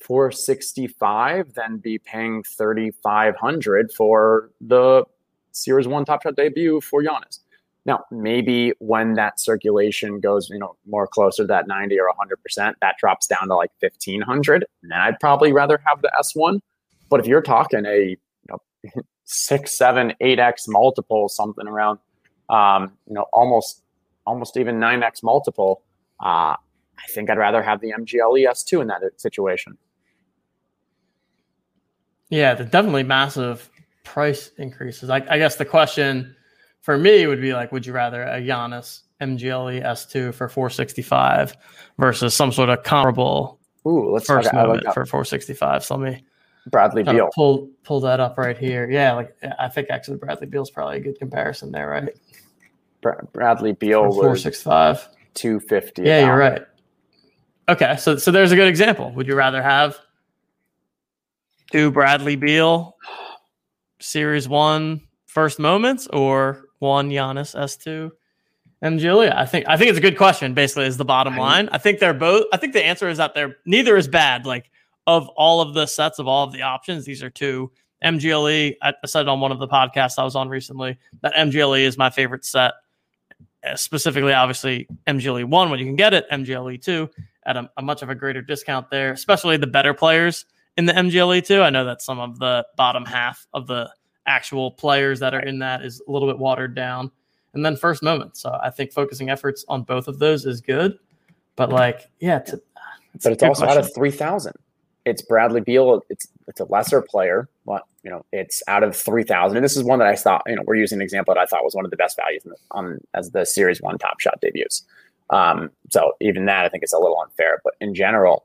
465 than be paying 3500 for the Series 1 Top Shot debut for Giannis. Now, maybe when that circulation goes, you know, more closer to that 90 or 100%, that drops down to like 1500, and then I'd probably rather have the S1. But if you're talking a you know, six, seven, eight x multiple, something around, um, you know, almost, almost even nine x multiple, uh, I think I'd rather have the MGLE S2 in that situation. Yeah, definitely massive price increases. I, I guess the question for me would be like, would you rather a Giannis MGLE S2 for 465 versus some sort of comparable Ooh, let's first talk moment like for 465? So let me Bradley Beal. pull pull that up right here. Yeah, like I think actually Bradley Beal's probably a good comparison there, right? Bra- Bradley Beal was 465. 250. Yeah, you're right. Okay, so so there's a good example. Would you rather have two Bradley Beal Series One first moments or one Giannis S two MGLE? I think I think it's a good question. Basically, is the bottom line. I think they're both. I think the answer is that they're neither is bad. Like of all of the sets of all of the options, these are two. MGLE. I said on one of the podcasts I was on recently that MGLE is my favorite set. Uh, Specifically, obviously, MGLE one when you can get it, MGLE two at a, a much of a greater discount there, especially the better players in the MGLE too. I know that some of the bottom half of the actual players that are in that is a little bit watered down. And then first moment. So I think focusing efforts on both of those is good. But like, yeah, it's, a- it's but it's also out of 3000 it's bradley beal it's it's a lesser player but you know it's out of 3000 and this is one that i thought you know we're using an example that i thought was one of the best values in the, on as the series one top shot debuts um so even that i think is a little unfair but in general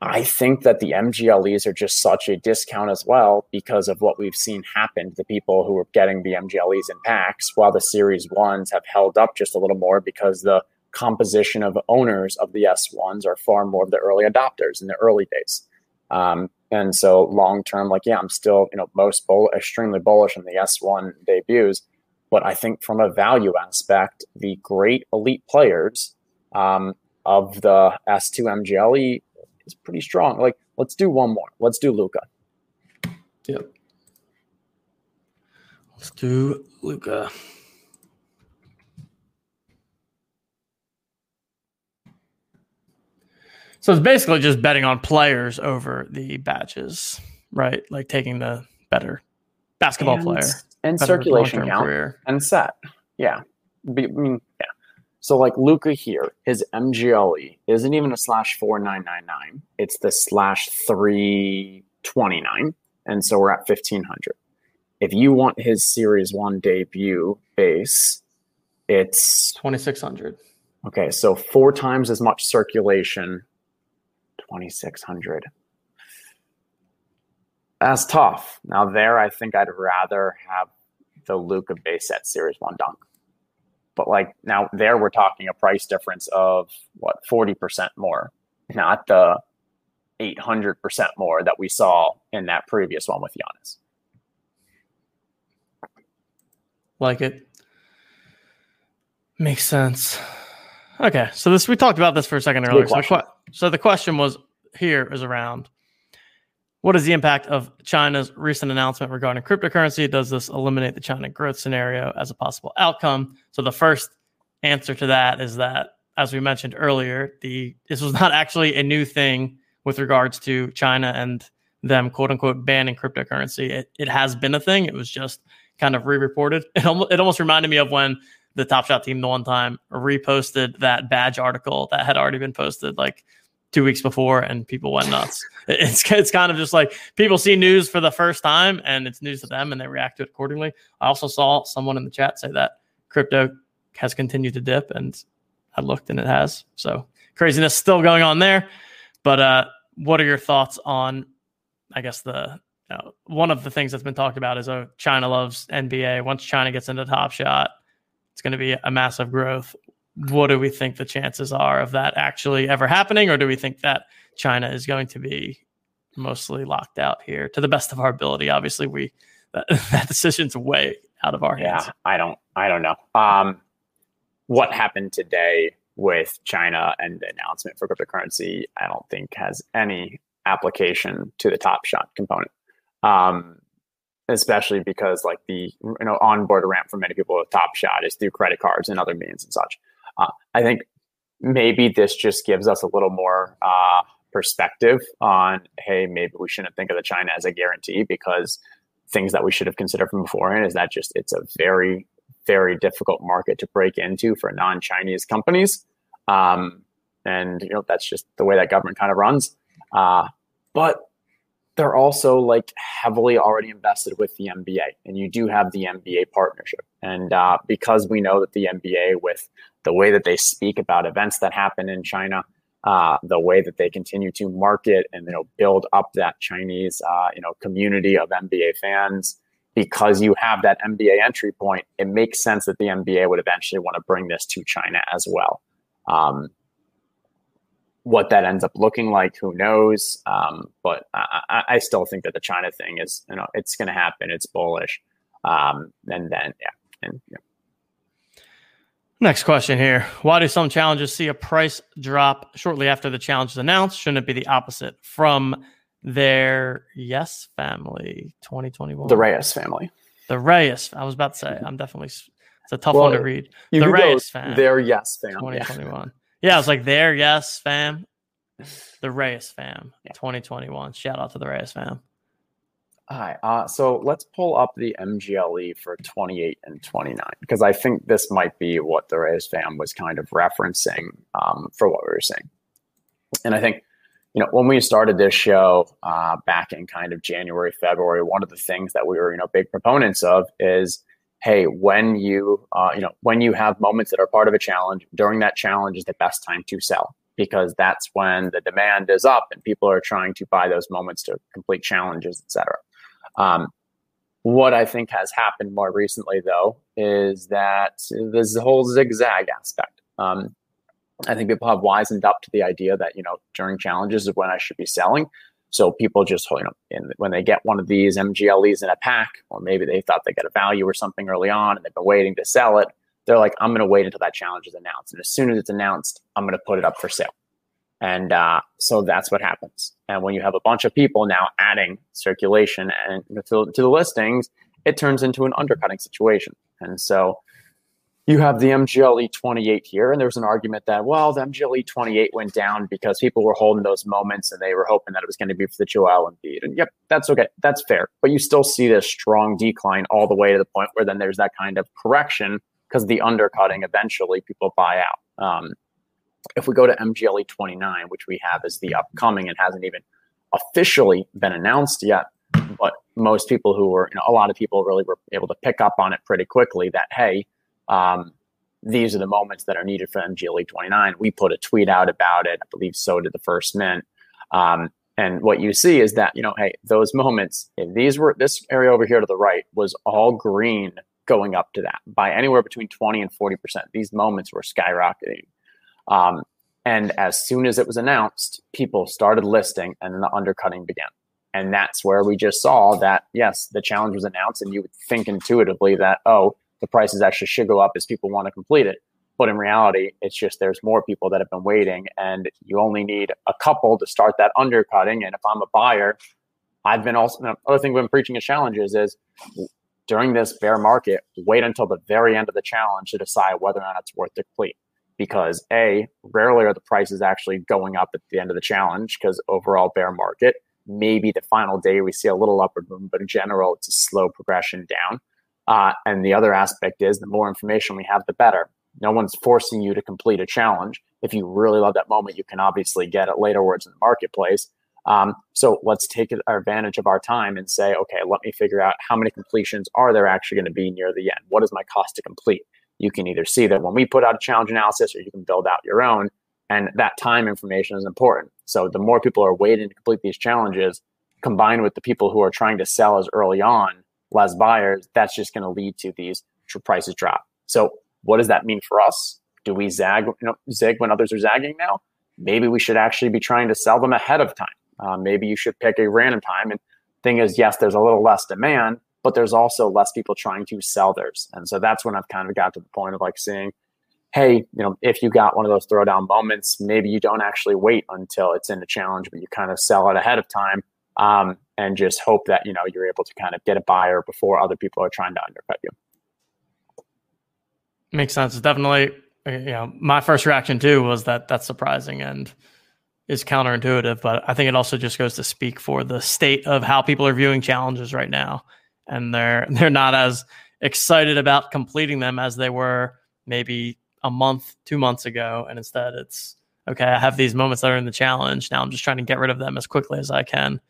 i think that the mgles are just such a discount as well because of what we've seen happen to the people who are getting the mgles in packs while the series ones have held up just a little more because the composition of owners of the S1s are far more of the early adopters in the early days. Um, and so long term, like, yeah, I'm still, you know, most bull- extremely bullish on the S1 debuts. But I think from a value aspect, the great elite players um, of the S2 MGLE is pretty strong. Like, let's do one more. Let's do Luka. Yep. Let's do Luka. So it's basically just betting on players over the badges, right? Like taking the better basketball and, player, and circulation count. career. and set. Yeah. Be- I mean, yeah. So like Luka here, his MGLE isn't even a slash four nine nine nine. It's the slash three twenty nine, and so we're at fifteen hundred. If you want his Series One debut base, it's Twenty six hundred. okay. So four times as much circulation, twenty six hundred. That's tough. Now there, I think I'd rather have the Luka base at Series One dunk. But like now there, we're talking a price difference of what forty percent more, not the eight hundred percent more that we saw in that previous one with Giannis. Like it. Makes sense. Okay, so this we talked about this for a second earlier. So the, so the question was here is around what is the impact of China's recent announcement regarding cryptocurrency? Does this eliminate the China growth scenario as a possible outcome? So the first answer to that is that, as we mentioned earlier, the this was not actually a new thing with regards to China and them quote unquote banning cryptocurrency. It, it has been a thing. It was just kind of re-reported. It almost, it almost reminded me of when the Top Shot team the one time reposted that badge article that had already been posted like two weeks before, and people went nuts. it's it's kind of just like people see news for the first time, and it's news to them, and they react to it accordingly. I also saw someone in the chat say that crypto has continued to dip, and I looked, and it has. So craziness still going on there. But uh, what are your thoughts on? I guess the you know, one of the things that's been talked about is oh China loves NBA. Once China gets into Top Shot, it's going to be a massive growth. What do we think the chances are of that actually ever happening, or do we think that China is going to be mostly locked out here to the best of our ability? Obviously, we that, that decision's way out of our hands. Yeah, I don't, I don't know. Um, what happened today with China and the announcement for cryptocurrency, I don't think has any application to the Top Shot component. Um, especially because like the you know onboard ramp for many people with Top Shot is through credit cards and other means and such. Uh, I think maybe this just gives us a little more uh, perspective on hey maybe we shouldn't think of the China as a guarantee because things that we should have considered from beforehand is that just it's a very very difficult market to break into for non-Chinese companies. Um, and you know that's just the way that government kind of runs. Uh, but they're also like heavily already invested with the NBA, and you do have the NBA partnership. And uh, because we know that the NBA, with the way that they speak about events that happen in China, uh, the way that they continue to market and you know build up that Chinese uh, you know community of NBA fans, because you have that NBA entry point, it makes sense that the NBA would eventually want to bring this to China as well. Um, what that ends up looking like, who knows? Um, but I, I, still think that the China thing is, you know, it's going to happen. It's bullish. Um, and then, yeah. And, yeah. Next question here. Why do some challenges see a price drop shortly after the challenge is announced? Shouldn't it be the opposite? From their Yes family 2021. The Reyes family. The Reyes. I was about to say, I'm definitely, it's a tough well, one to read. The Reyes fam. Their Yes family. 2021. Yeah, I was like there, yes, fam. The Reyes fam, yeah. 2021. Shout out to the Reyes fam. All right. Uh, so let's pull up the MGLE for 28 and 29 because I think this might be what the Reyes fam was kind of referencing um, for what we were saying. And I think, you know, when we started this show uh, back in kind of January, February, one of the things that we were, you know, big proponents of is hey, when you uh, you know when you have moments that are part of a challenge, during that challenge is the best time to sell because that's when the demand is up and people are trying to buy those moments to complete challenges, etc. Um, what I think has happened more recently, though, is that this whole zigzag aspect. Um, I think people have wisened up to the idea that you know during challenges is when I should be selling. So people just, you know, in, when they get one of these MGLEs in a pack, or maybe they thought they got a value or something early on and they've been waiting to sell it, they're like, I'm going to wait until that challenge is announced. And as soon as it's announced, I'm going to put it up for sale. And uh, so that's what happens. And when you have a bunch of people now adding circulation and to, to the listings, it turns into an undercutting situation. And so you have the MGLE 28 here, and there's an argument that, well, the MGLE 28 went down because people were holding those moments and they were hoping that it was going to be for the Joel Embiid. And yep, that's okay. That's fair. But you still see this strong decline all the way to the point where then there's that kind of correction because the undercutting eventually people buy out. Um, if we go to MGLE 29, which we have as the upcoming and hasn't even officially been announced yet, but most people who were, you know, a lot of people really were able to pick up on it pretty quickly that, hey, um, these are the moments that are needed for MGLE 29. We put a tweet out about it. I believe so did the first mint. Um, and what you see is that, you know, hey, those moments, if these were this area over here to the right was all green going up to that by anywhere between 20 and 40%. These moments were skyrocketing. Um, and as soon as it was announced, people started listing and then the undercutting began. And that's where we just saw that, yes, the challenge was announced. And you would think intuitively that, oh, the prices actually should go up as people want to complete it. But in reality, it's just there's more people that have been waiting, and you only need a couple to start that undercutting. And if I'm a buyer, I've been also the other thing been preaching at challenges is during this bear market, wait until the very end of the challenge to decide whether or not it's worth to complete. Because a rarely are the prices actually going up at the end of the challenge because overall bear market. Maybe the final day we see a little upward movement, but in general, it's a slow progression down. Uh, and the other aspect is the more information we have, the better. No one's forcing you to complete a challenge. If you really love that moment, you can obviously get it later words in the marketplace. Um, so let's take advantage of our time and say, okay, let me figure out how many completions are there actually going to be near the end? What is my cost to complete? You can either see that when we put out a challenge analysis or you can build out your own. And that time information is important. So the more people are waiting to complete these challenges, combined with the people who are trying to sell as early on, less buyers, that's just going to lead to these prices drop. So what does that mean for us? Do we zag, you know, zig when others are zagging now? Maybe we should actually be trying to sell them ahead of time. Uh, maybe you should pick a random time. And thing is, yes, there's a little less demand, but there's also less people trying to sell theirs. And so that's when I've kind of got to the point of like saying, hey, you know, if you got one of those throwdown moments, maybe you don't actually wait until it's in the challenge, but you kind of sell it ahead of time um, and just hope that you know you're able to kind of get a buyer before other people are trying to undercut you. Makes sense. It's definitely, you know, my first reaction too was that that's surprising and is counterintuitive, but I think it also just goes to speak for the state of how people are viewing challenges right now, and they're they're not as excited about completing them as they were maybe a month, two months ago, and instead it's okay. I have these moments that are in the challenge. Now I'm just trying to get rid of them as quickly as I can,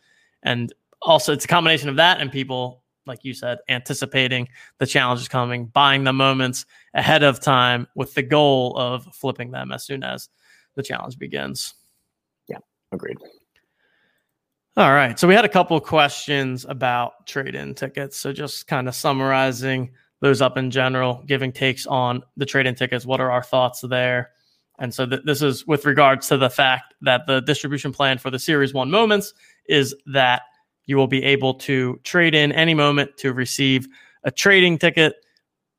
and also it's a combination of that and people like you said, anticipating the challenge is coming, buying the moments ahead of time with the goal of flipping them as soon as the challenge begins. Yeah, agreed. All right. So we had a couple of questions about trade in tickets. So just kind of summarizing those up in general, giving takes on the trade in tickets. What are our thoughts there? And so th- this is with regards to the fact that the distribution plan for the Series 1 moments is that you will be able to trade in any moment to receive a trading ticket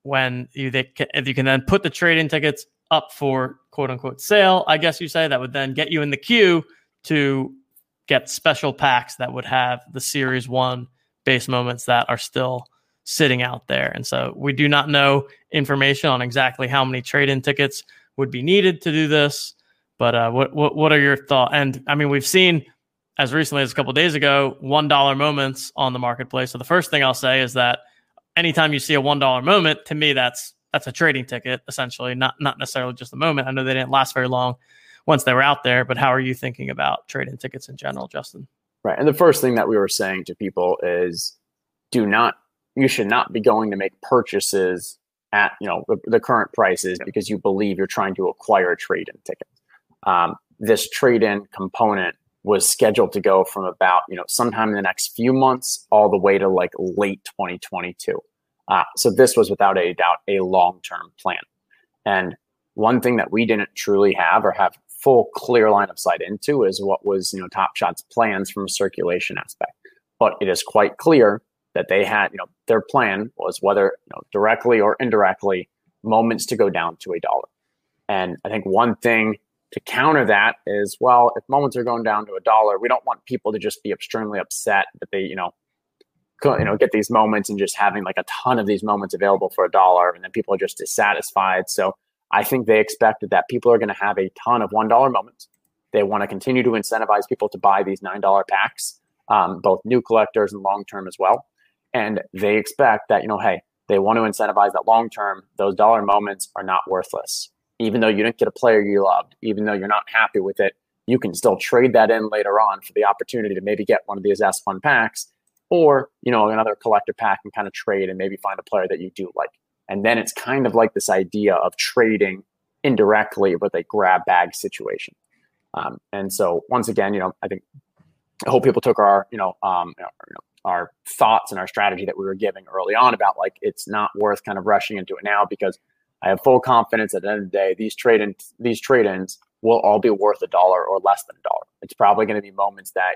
when you, they can, you can then put the trading tickets up for quote unquote sale, I guess you say, that would then get you in the queue to get special packs that would have the series one base moments that are still sitting out there. And so we do not know information on exactly how many trade in tickets would be needed to do this. But uh, what, what what are your thoughts? And I mean, we've seen as recently as a couple days ago one dollar moments on the marketplace. So the first thing I'll say is that anytime you see a one dollar moment, to me that's that's a trading ticket essentially, not not necessarily just a moment. I know they didn't last very long, once they were out there. But how are you thinking about trading tickets in general, Justin? Right. And the first thing that we were saying to people is do not, you should not be going to make purchases at, you know, the, the current prices because you believe you're trying to acquire a trade in ticket. Um, this trade in component was scheduled to go from about, you know, sometime in the next few months all the way to like late 2022. Uh, so this was without a doubt a long term plan. And one thing that we didn't truly have or have full clear line of sight into is what was you know Top Shot's plans from a circulation aspect. But it is quite clear that they had you know their plan was whether you know directly or indirectly moments to go down to a dollar. And I think one thing to counter that is well, if moments are going down to a dollar, we don't want people to just be extremely upset that they you know you know get these moments and just having like a ton of these moments available for a dollar and then people are just dissatisfied. So I think they expected that people are going to have a ton of $1 moments. They want to continue to incentivize people to buy these $9 packs, um, both new collectors and long term as well. And they expect that, you know, hey, they want to incentivize that long term, those dollar moments are not worthless. Even though you didn't get a player you loved, even though you're not happy with it, you can still trade that in later on for the opportunity to maybe get one of these S1 packs or, you know, another collector pack and kind of trade and maybe find a player that you do like. And then it's kind of like this idea of trading indirectly with a grab bag situation. Um, and so once again, you know, I think I hope people took our, you know, um, you know, our thoughts and our strategy that we were giving early on about like it's not worth kind of rushing into it now because I have full confidence at the end of the day these trade in these trade ins will all be worth a dollar or less than a dollar. It's probably going to be moments that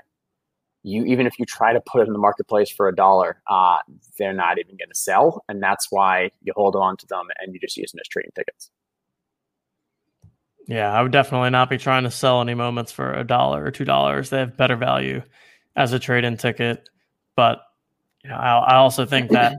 you even if you try to put it in the marketplace for a dollar, uh, they're not even going to sell, and that's why you hold on to them and you just use them as trading tickets. Yeah, I would definitely not be trying to sell any moments for a dollar or two dollars. They have better value as a trade in ticket. But you know, I, I also think that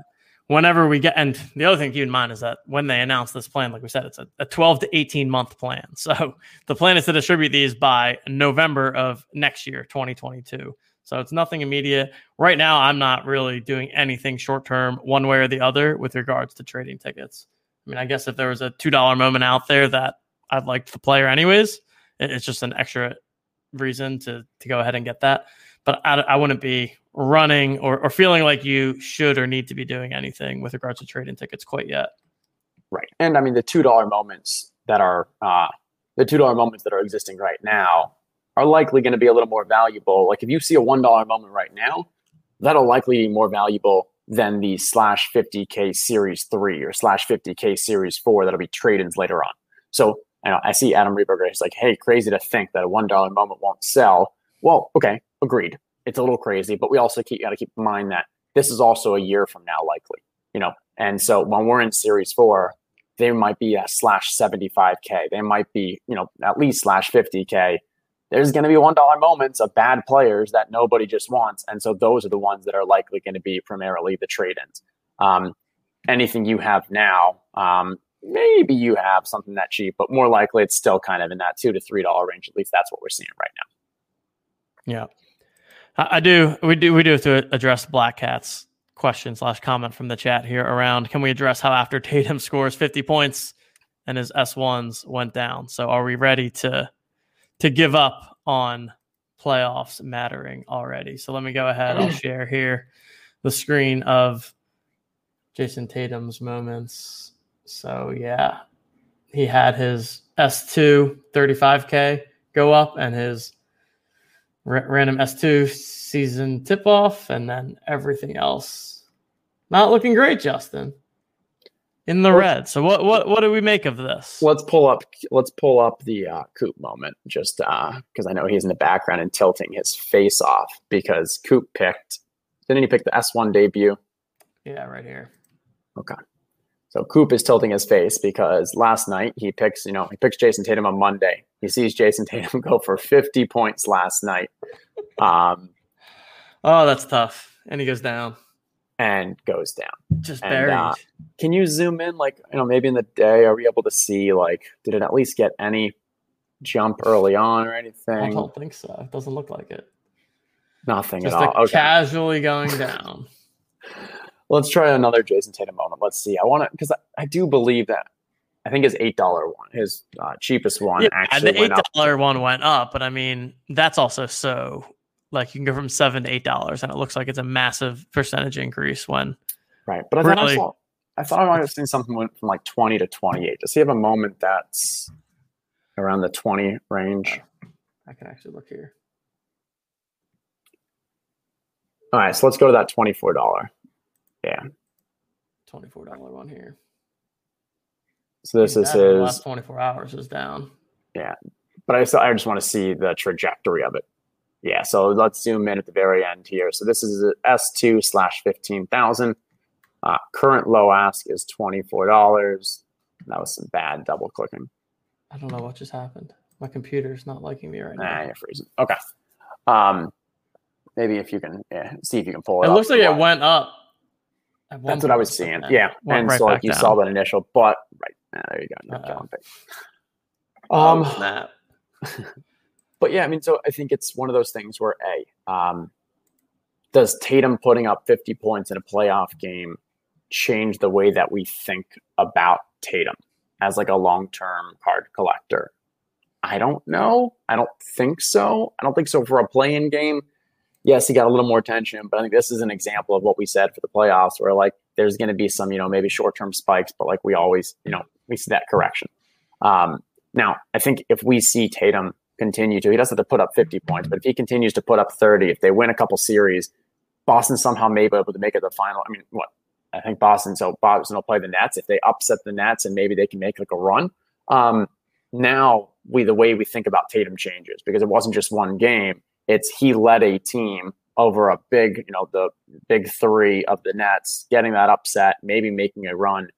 whenever we get, and the other thing to keep in mind is that when they announce this plan, like we said, it's a, a 12 to 18 month plan. So the plan is to distribute these by November of next year, 2022. So it's nothing immediate. Right now, I'm not really doing anything short term, one way or the other, with regards to trading tickets. I mean, I guess if there was a $2 moment out there that I'd like the player anyways, it's just an extra reason to, to go ahead and get that. But I, I wouldn't be running or, or feeling like you should or need to be doing anything with regards to trading tickets quite yet. Right. And I mean, the $2 moments that are, uh, the $2 moments that are existing right now are likely going to be a little more valuable. Like if you see a $1 moment right now, that'll likely be more valuable than the slash 50K series three or slash 50K series four that'll be trade-ins later on. So I, know, I see Adam Reberger is like, hey, crazy to think that a $1 moment won't sell. Well, okay, agreed it's a little crazy, but we also keep got to keep in mind that this is also a year from now, likely, you know. And so when we're in Series Four, they might be a slash 75k. They might be, you know, at least slash 50k. There's going to be one dollar moments of bad players that nobody just wants, and so those are the ones that are likely going to be primarily the trade-ins. Um, anything you have now, um, maybe you have something that cheap, but more likely it's still kind of in that two to three dollar range. At least that's what we're seeing right now. Yeah. I do. We do. We do have to address Black Cat's question slash comment from the chat here around. Can we address how after Tatum scores 50 points and his S ones went down? So are we ready to to give up on playoffs mattering already? So let me go ahead. I'll share here the screen of Jayson Tatum's moments. So yeah, he had his S2 35k go up and his random S2 season tip off, and then everything else not looking great, Justin. In the red. So what what what do we make of this? Let's pull up let's pull up the uh, Coop moment just because uh, I know he's in the background and tilting his face off because Coop picked didn't he pick the S1 debut? Yeah, right here. Okay. So Coop is tilting his face because last night he picks, you know, he picks Jayson Tatum on Monday. He sees Jayson Tatum go for 50 points last night. Um, oh, that's tough. And he goes down. And goes down. Just and, buried. Uh, can you zoom in, like, you know, maybe in the day, are we able to see, like, did it at least get any jump early on or anything? I don't think so. It doesn't look like it. Nothing Just at all. Okay. Casually going down. let's try another Jayson Tatum moment. Let's see. I want to because I, I, do believe that I think his eight dollar one, his uh, cheapest one, yeah, actually the eight dollar one went up. But I mean, that's also so like you can go from seven to eight dollars, and it looks like it's a massive percentage increase when right. But I really, I, saw, I thought I might have seen something went from like twenty to twenty eight. Does he have a moment that's around the twenty range? I can actually look here. All right, so let's go to that twenty four dollar. Yeah. Twenty-four dollar one here. So this is his last twenty-four hours is down. Yeah, but I still I just want to see the trajectory of it. Yeah, so let's zoom in at the very end here. So this is S two slash fifteen thousand. Uh, current low ask is twenty four dollars. That was some bad double clicking. I don't know what just happened. My computer's not liking me right nah, now. you're freezing. Okay. Um, maybe if you can yeah, see if you can pull it. It looks like it went up that's what I was seeing. Yeah, and right so like you down. saw that initial, but right ah, there you go. No uh, um, but yeah, I mean, so I think it's one of those things where a um, does Tatum putting up 50 points in a playoff game change the way that we think about Tatum as like a long term card collector? I don't know. I don't think so. I don't think so for a play-in game yes, he got a little more attention, but I think this is an example of what we said for the playoffs, where like there's going to be some, you know, maybe short term spikes, but like we always, you know, we see that correction. Um, now, I think if we see Tatum continue to, he doesn't have to put up 50 points, but if he continues to put up 30, if they win a couple series, Boston somehow may be able to make it the final. I mean, what? I think Boston, so Boston will play the Nets. If they upset the Nets and maybe they can make like a run, um, now we the way we think about Tatum changes because it wasn't just one game it's he led a team over a big, you know, the big three of the Nets, getting that upset, maybe making a run.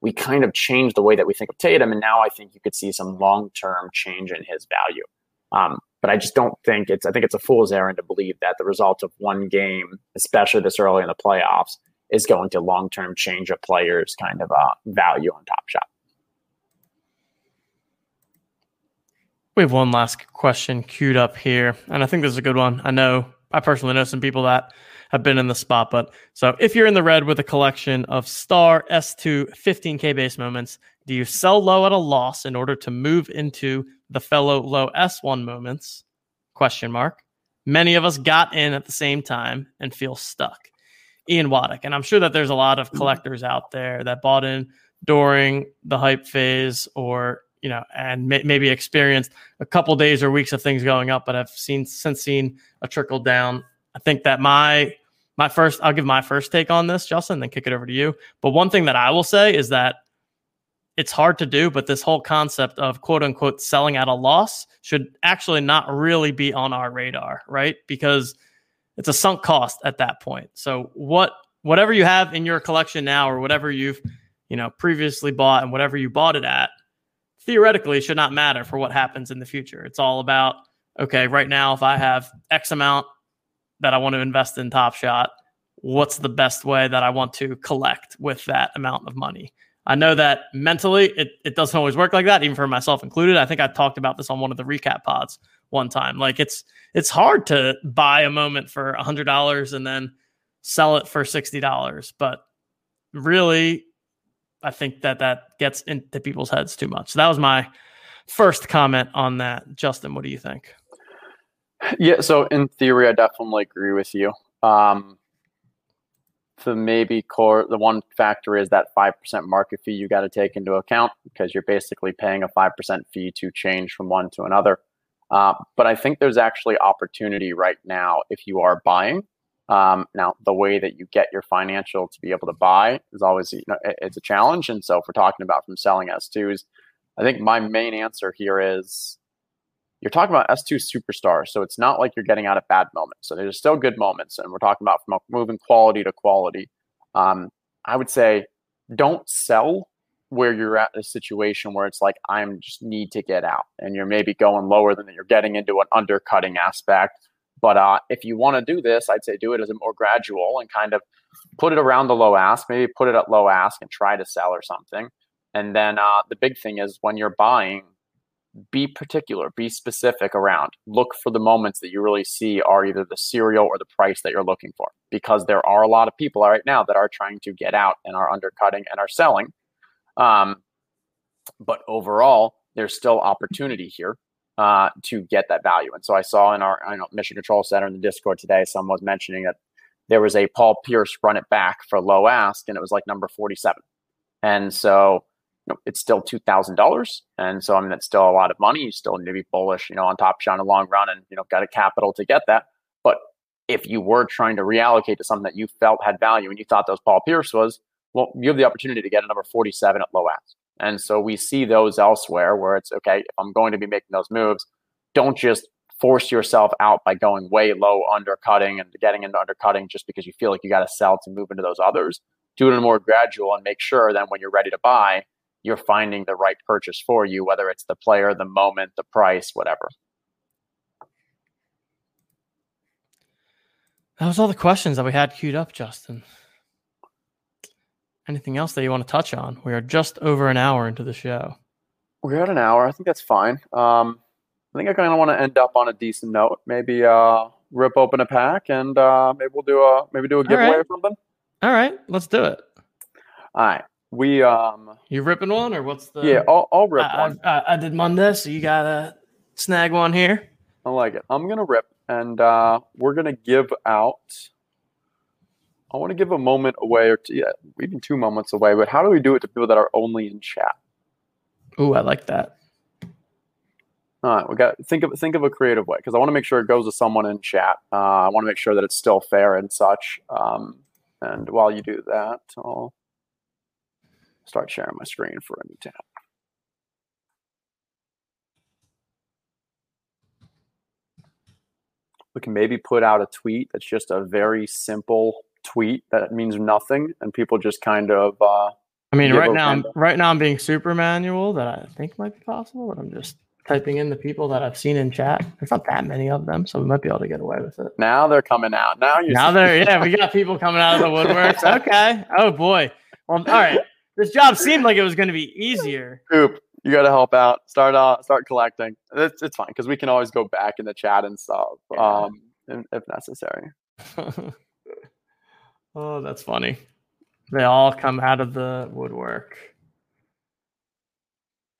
We kind of changed the way that we think of Tatum, and now I think you could see some long term change in his value. Um, but I just don't think it's. I think it's a fool's errand to believe that the result of one game, especially this early in the playoffs, is going to long term change a player's kind of uh, value on Top Shot. We have one last question queued up here, and I think this is a good one. I know I personally know some people that have been in the spot, but so if you're in the red with a collection of star S2 15K base moments, do you sell low at a loss in order to move into the fellow low S1 moments? Question mark. Many of us got in at the same time and feel stuck. Ian Waddick, and I'm sure that there's a lot of mm-hmm. collectors out there that bought in during the hype phase or you know, and may, maybe experienced a couple days or weeks of things going up, but I've seen since seen a trickle down. I think that my my first, I'll give my first take on this, Justin, then kick it over to you. But one thing that I will say is that it's hard to do, but this whole concept of quote unquote selling at a loss should actually not really be on our radar, right? Because it's a sunk cost at that point. So what whatever you have in your collection now or whatever you've you know previously bought and whatever you bought it at theoretically should not matter for what happens in the future. It's all about okay, right now if I have X amount that I want to invest in Top Shot, what's the best way that I want to collect with that amount of money? I know that mentally it, it doesn't always work like that, even for myself included. I think I talked about this on one of the recap pods one time. Like it's it's hard to buy a moment for a hundred dollars and then sell it for sixty dollars. But really, I think that that gets into people's heads too much. So that was my first comment on that. Justin, what do you think? Yeah, so in theory, I definitely agree with you. Um, the maybe core, the one factor is that 5% market fee you got to take into account because you're basically paying a 5% fee to change from one to another. Uh, but I think there's actually opportunity right now if you are buying um, now, the way that you get your financial to be able to buy is always, you know, it's a challenge. And so, if we're talking about from selling S2s, I think my main answer here is you're talking about S2 superstars. So, it's not like you're getting out of bad moments. So, there's still good moments. And we're talking about from moving quality to quality. Um, I would say don't sell where you're at a situation where it's like, I'm just need to get out. And you're maybe going lower than. You're getting into an undercutting aspect but uh, if you want to do this, I'd say do it as a more gradual and kind of put it around the low ask, maybe put it at low ask and try to sell or something. And then uh, the big thing is when you're buying, be particular, be specific around. Look for the moments that you really see are either the serial or the price that you're looking for, because there are a lot of people right now that are trying to get out and are undercutting and are selling. Um, but overall, there's still opportunity here uh, to get that value. And so I saw in our know, Mission Control Center in the Discord today, someone was mentioning that there was a Paul Pierce run it back for low ask, and it was like number 47. And so it's still $2,000. And so, I mean, that's still a lot of money. You still need to be bullish, you know, on top shot in the long run and, you know, got a capital to get that. But if you were trying to reallocate to something that you felt had value and you thought those Paul Pierce was, well, you have the opportunity to get a number 47 at low ask. And so we see those elsewhere where it's okay, if I'm going to be making those moves, don't just force yourself out by going way low undercutting and getting into undercutting just because you feel like you got to sell to move into those others. Do it in a more gradual and make sure then when you're ready to buy, you're finding the right purchase for you, whether it's the player, the moment, the price, whatever. That was all the questions that we had queued up, Justin. Anything else that you want to touch on? We are just over an hour into the show. We're at an hour. I think that's fine. Um, I think I kind of want to end up on a decent note. Maybe uh, rip open a pack and uh, maybe we'll do a maybe do a giveaway right. or something. All right, let's do it. All right, we um. You ripping one or what's the? Yeah, I'll, I'll rip I, one. I, I, did Monday, so you gotta snag one here. I like it. I'm gonna rip, and uh, we're gonna give out I want to give a moment away, or two, yeah, even two moments away. But how do we do it to people that are only in chat? Oh, I like that. All right, we got think of think of a creative way because I want to make sure it goes to someone in chat. Uh, I want to make sure that it's still fair and such. Um, and while you do that, I'll start sharing my screen for a new tab. We can maybe put out a tweet that's just a very simple tweet that means nothing, and people just kind of. Uh, I mean, right now, I'm, right now I'm being super manual. That I think might be possible, but I'm just typing in the people that I've seen in chat. There's not that many of them, so we might be able to get away with it. Now they're coming out. Now you Now there, yeah, we got people coming out of the woodworks. Okay. Oh boy. Well, all right. This job seemed like it was going to be easier. Coop, you got to help out. Start uh, start collecting. It's, it's fine because we can always go back in the chat and stuff Yeah. um, if necessary. oh, that's funny. They all come out of the woodwork.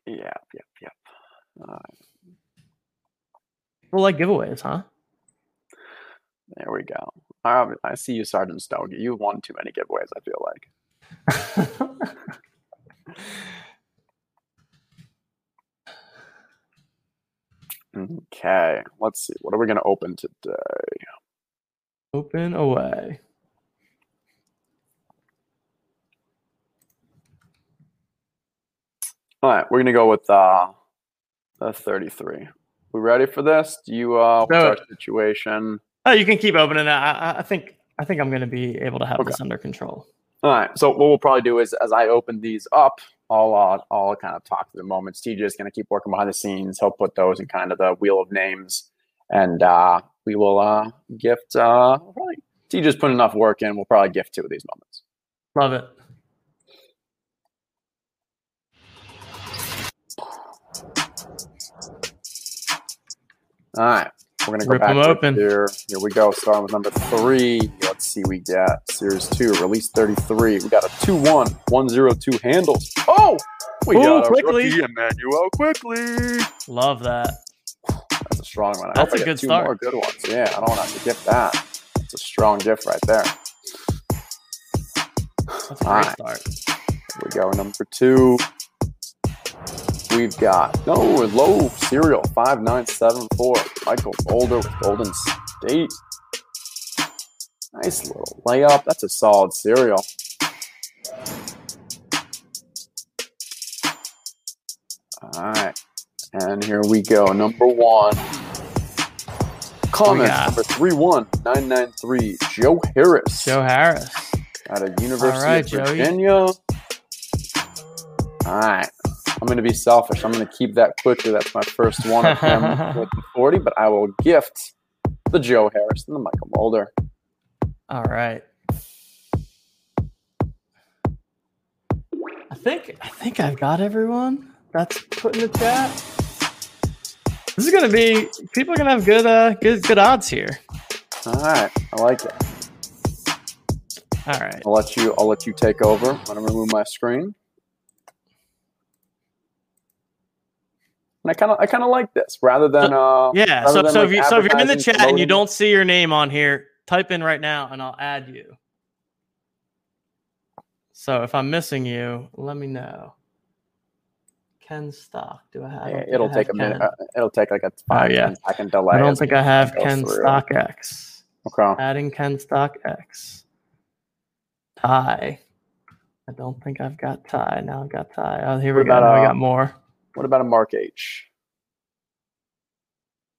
Yep, yep, yep. Uh, People like giveaways, huh? there we go. Um, I see you, Sergeant Stogie. You won too many giveaways. I feel like. Okay, let's see. What are we going to open today? Open away. All right, we're going to go with uh, the 33. We ready for this? Do you uh, what's Do our situation? Oh, you can keep opening it. I, I- think I think I'm going to be able to have Okay. this under control. All right. So what we'll probably do is, as I open these up, I'll uh, I'll kind of talk through the moments. TJ is going to keep working behind the scenes. He'll put those in kind of the wheel of names, and uh, we will uh, gift. Uh, probably TJ's put enough work in. We'll probably gift two of these moments. Love it. All right. We're gonna go Rip back 'em to open. here. Here we go. Starting with number three. Let's see. We got series two, release thirty-three. We got a 2 1, 102 handles. Oh, we Ooh, got a Quickley. rookie Immanuel Quickley. Love that. That's a strong one. I That's a I a get good two start. more good ones. Yeah, I don't want to gift that. It's a strong gift right there. That's a great Alright. start. Here we go. Number two. We've got no low serial five nine seven four. Mychal Mulder with Golden State. Nice little layup. That's a solid serial. All right. And here we go. Number one. Comment got? number 31993. Joe Harris Joe Harris. out of University right, of Joey. Virginia. All right. I'm going to be selfish. I'm going to keep that Quickley. That's my first one of him with the 40, but I will gift the Joe Harris and the Mychal Mulder. All right. I think I think I've got everyone that's put in the chat. This is gonna be people are gonna have good uh good good odds here. All right. I like it. All right. I'll let you I'll let you take over. I'm going to remove my screen. I kind of I kind of like this rather than uh Yeah. So so like, if you so if you're in the chat and you don't see your name on here, type in right now and I'll add you. So if I'm missing you, let me know. Ken Stock. Do I have? I Yeah, I it'll have take a minute. Uh, it'll take like a five, yeah. 10 second delay. I don't think I have Ken through. Stock X. Okay. Adding Ken Stock X. Ty. I don't think I've got Ty. Now I've got Ty. Oh, here we go. about, Now we uh, got more. What about a Mark H?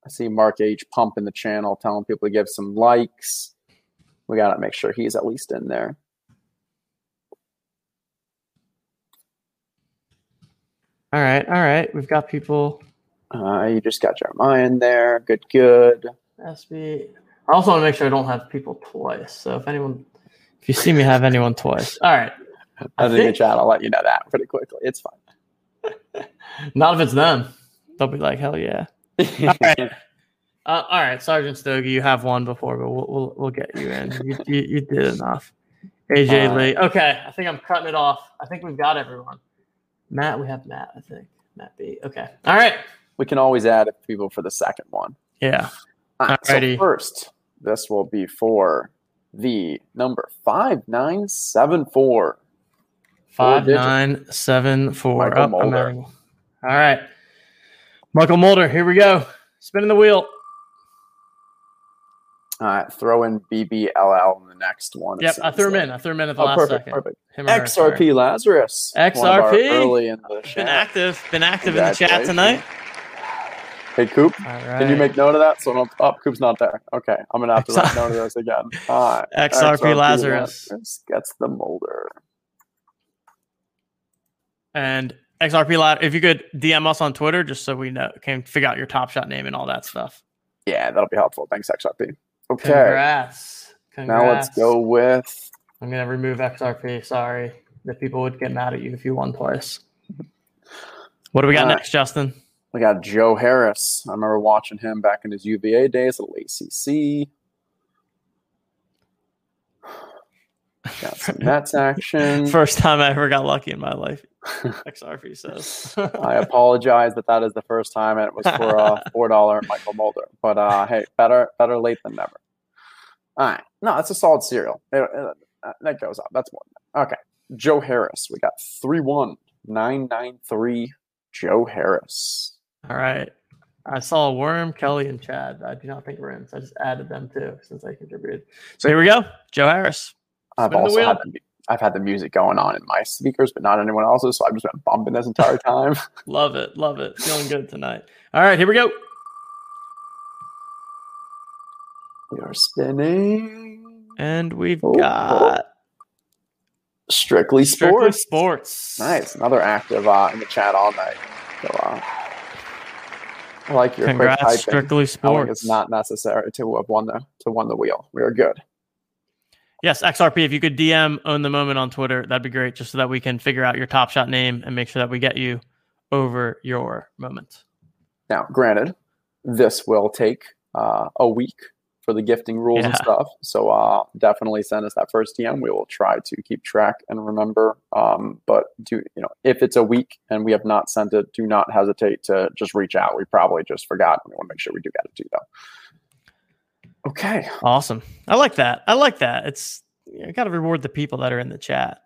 I see Mark H pumping the channel, telling people to give some likes. We got to make sure he's at least in there. All right. All right. We've got people. Uh, you just got Jeremiah in there. Good, good. SB. I also want to make sure I don't have people twice. So if anyone, if you see me have anyone twice, all right. I, think, in think- chat, I'll let you know that pretty quickly. It's fine. Not if it's them. They'll be like, hell yeah. right. Uh, all right, Sergeant Stogie, you have one before, but we'll we'll, we'll get you in. You, you, you did enough. AJ Uh, Lee. Okay, I think I'm cutting it off. I think we've got everyone. Matt, we have Matt. I think Matt B. Okay. All right. we can always add people for the second one. Yeah. All right, so first, this will be for the number 5974. Five digits. nine seven four. Mychal Oh, Mulder. All right. Mychal Mulder. Here we go. Spinning the wheel. All right, throw in BBLL in the next one. it Yep, I threw him like. in. I threw him in at the Oh, last perfect, second. perfect. Him or her. XRP Lazarus. one of our XRP. Early in the Been active. Been active in the chat tonight. Hey, Coop, All right. can you make note of that? So, no, oh, Coop's not there. Okay, I'm gonna have to write note of this again. All right. XRP Lazarus. Lazarus gets the Mulder. And XRP lot. If you could DM us on Twitter, just so we know, can figure out your top shot name and all that stuff. Yeah, that'll be helpful. Thanks, XRP. Okay. Congrats. Congrats. Now let's go with. I'm gonna remove XRP. Sorry, the people would get mad at you if you won twice. What do we got All right. next, Justin? We got Joe Harris. I remember watching him back in his UVA days at ACC. Got some Mets action. First time I ever got lucky in my life. XRP says. I apologize that that is the first time, it was for a four dollar Mychal Mulder. But uh, hey, better better late than never. All right, no, that's a solid cereal. It- it- uh, that goes up. That's more. Than that. Okay, Joe Harris. We got three one nine nine three. Joe Harris. All right. I saw Worm, Kelly, and Chad. I do not think we're in, so I just added them too since I contributed. So here we go. Joe Harris. I've Spin also had the, I've had the music going on in my speakers, but not anyone else's. So I've just been bumping this entire time. Love it. Love it. Feeling good tonight. All right, here we go. we are spinning. And we've Oh, got Strictly Strictly sports. Sports. Nice. Another active uh, in the chat all night. So, uh, I like your Congrats, quick typing. Strictly Sports. It's not necessary to have won the to won the wheel. We are good. Yes, XRP. If you could DM own the moment on Twitter, that'd be great, just so that we can figure out your top shot name and make sure that we get you over your moment. Now, granted, this will take uh, a week for the gifting rules and stuff. So uh, definitely send us that first DM. We will try to keep track and remember. Um, but do you know if it's a week and we have not sent it, do not hesitate to just reach out. We probably just forgot. We want to make sure we do get it to you though. Okay. Awesome. I like that. I like that. It's you got to reward the people that are in the chat,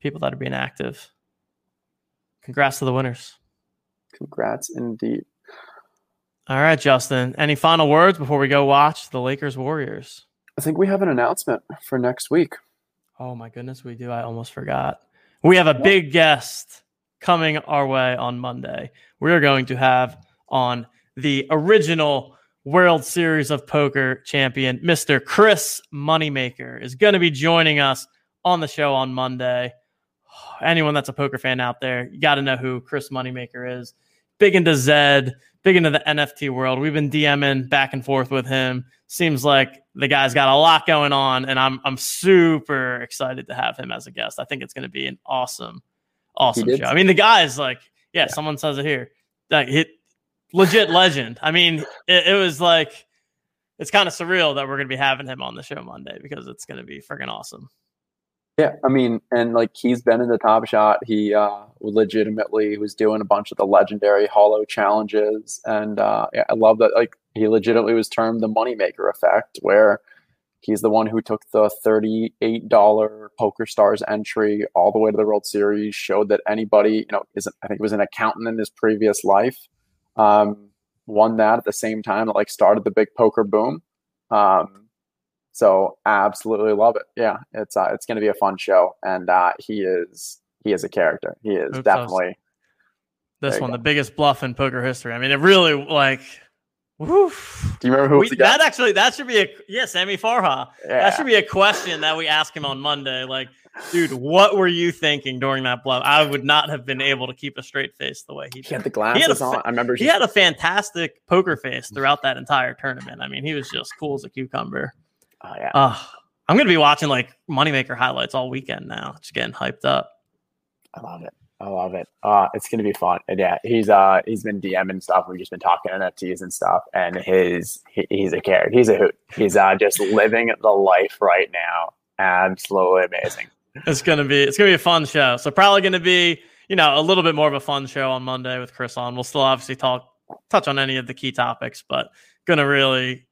people that are being active. Congrats to the winners. Congrats indeed. All right, Justin. Any final words before we go watch the Lakers Warriors? I think we have an announcement for next week. Oh my goodness, we do. I almost forgot. We have a big guest coming our way on Monday. We are going to have on the original World Series of Poker champion, Mr. Chris Moneymaker, is going to be joining us on the show on Monday. Anyone that's a poker fan out there, you got to know who Chris Moneymaker is. Big into Zed, big into the NFT world. We've been DMing back and forth with him. Seems like the guy's got a lot going on, and I'm I'm super excited to have him as a guest. I think it's going to be an awesome, awesome show. I mean, the guy's like, yeah, someone says it here, like hit legit legend. I mean, it, it was like it's kind of surreal that we're going to be having him on the show Monday because it's going to be freaking awesome. Yeah, I mean, and like he's been in the top shot. He uh, legitimately was doing a bunch of the legendary Holo challenges, and uh, yeah, I love that. Like he legitimately was termed the moneymaker effect, where he's the one who took the thirty-eight dollar PokerStars entry all the way to the World Series, showed that anybody, you know, isn't. I think was an accountant in his previous life, um, won that at the same time that like started the big poker boom. Um, so absolutely love it. Yeah, it's uh, it's going to be a fun show, and uh, he is he is a character. He is Oops, definitely This one, go. the biggest bluff in poker history. I mean, it really like, woof. Do you remember who We, was the guy? that actually that should be a yeah, Sammy Farha. That should be a question that we ask him on Monday. Like, dude, what were you thinking during that bluff? I would not have been able to keep a straight face the way he He had did. the glasses fa- on. I remember He had a fantastic poker face throughout that entire tournament. I mean, he was just cool as a cucumber. Oh yeah, Uh, I'm gonna be watching like moneymaker highlights all weekend now. Just getting hyped up. I love it. I love it. Uh, it's gonna be fun. And yeah, he's uh he's been DMing stuff. We've just been talking NFTs and stuff. And his he, he's a character. He's a hoot. He's uh just living the life right now. Absolutely amazing. It's gonna be it's gonna be a fun show. So probably gonna be you know a little bit more of a fun show on Monday with Chris on. We'll still obviously talk touch on any of the key topics, but gonna really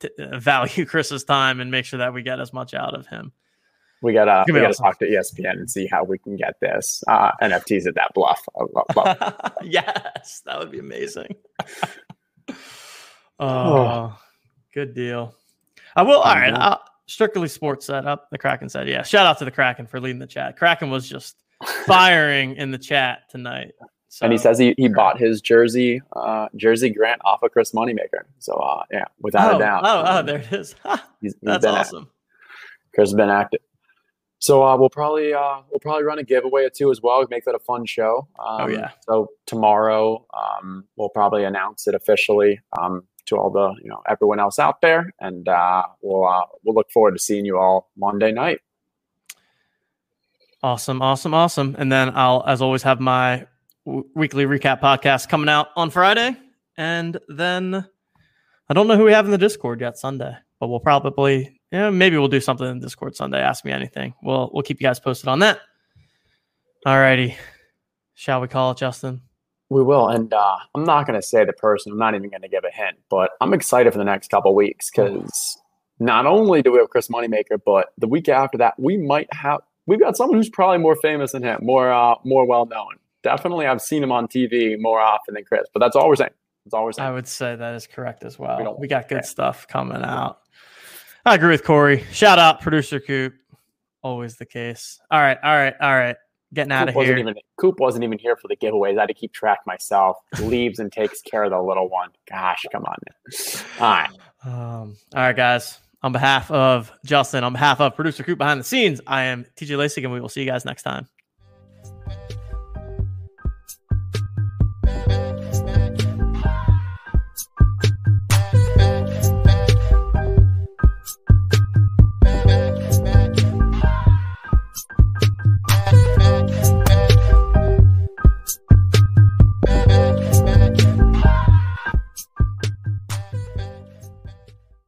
t- uh, value Chris's time and make sure that we get as much out of him. We gotta we gotta awesome. talk to ESPN and see how we can get this uh NFTs at that bluff. I love- love- yes, that would be amazing. oh, good deal. I will. All right. Mhm. Strictly sports setup. The Kraken said, yeah. Shout out to the Kraken for leading the chat. Kraken was just firing in the chat tonight. So, and he says he, he bought his jersey uh jersey grant off of Chris Moneymaker. So uh yeah, without oh, a doubt. Oh, oh, um, there it is. He's, he's That's awesome. Chris has been active. So uh, we'll probably uh, we'll probably run a giveaway or two as well. Make that a fun show. Um, Oh, yeah. So tomorrow um, we'll probably announce it officially um, to all the you know everyone else out there, and uh, we'll uh, we'll look forward to seeing you all Monday night. Awesome, awesome, awesome. And then I'll, as always, have my weekly recap podcast coming out on Friday. And then I don't know who we have in the Discord yet Sunday, but we'll probably, yeah, maybe we'll do something in Discord Sunday. Ask me anything. We'll we'll keep you guys posted on that. All righty. Shall we call it, Justin? We will, and uh, I'm not going to say the person. I'm not even going to give a hint, but I'm excited for the next couple weeks because not only do we have Chris Moneymaker, but the week after that, we might have we've got someone who's probably more famous than him, more uh, more well known. Definitely, I've seen him on TV more often than Chris, but that's all we're saying. That's all we're I would say that is correct as well. We We, got good stuff coming out. I agree with Corey. Shout out producer Coop. Always the case. All right, all right, all right. Getting out Coop of wasn't here. even Coop wasn't even here for the giveaways. I had to keep track myself. Leaves and takes care of the little one. Gosh, come on. Man. All right. Um, all right, guys. On behalf of Justin, on behalf of producer Coop behind the scenes, I am TJ Lasik, and we will see you guys next time.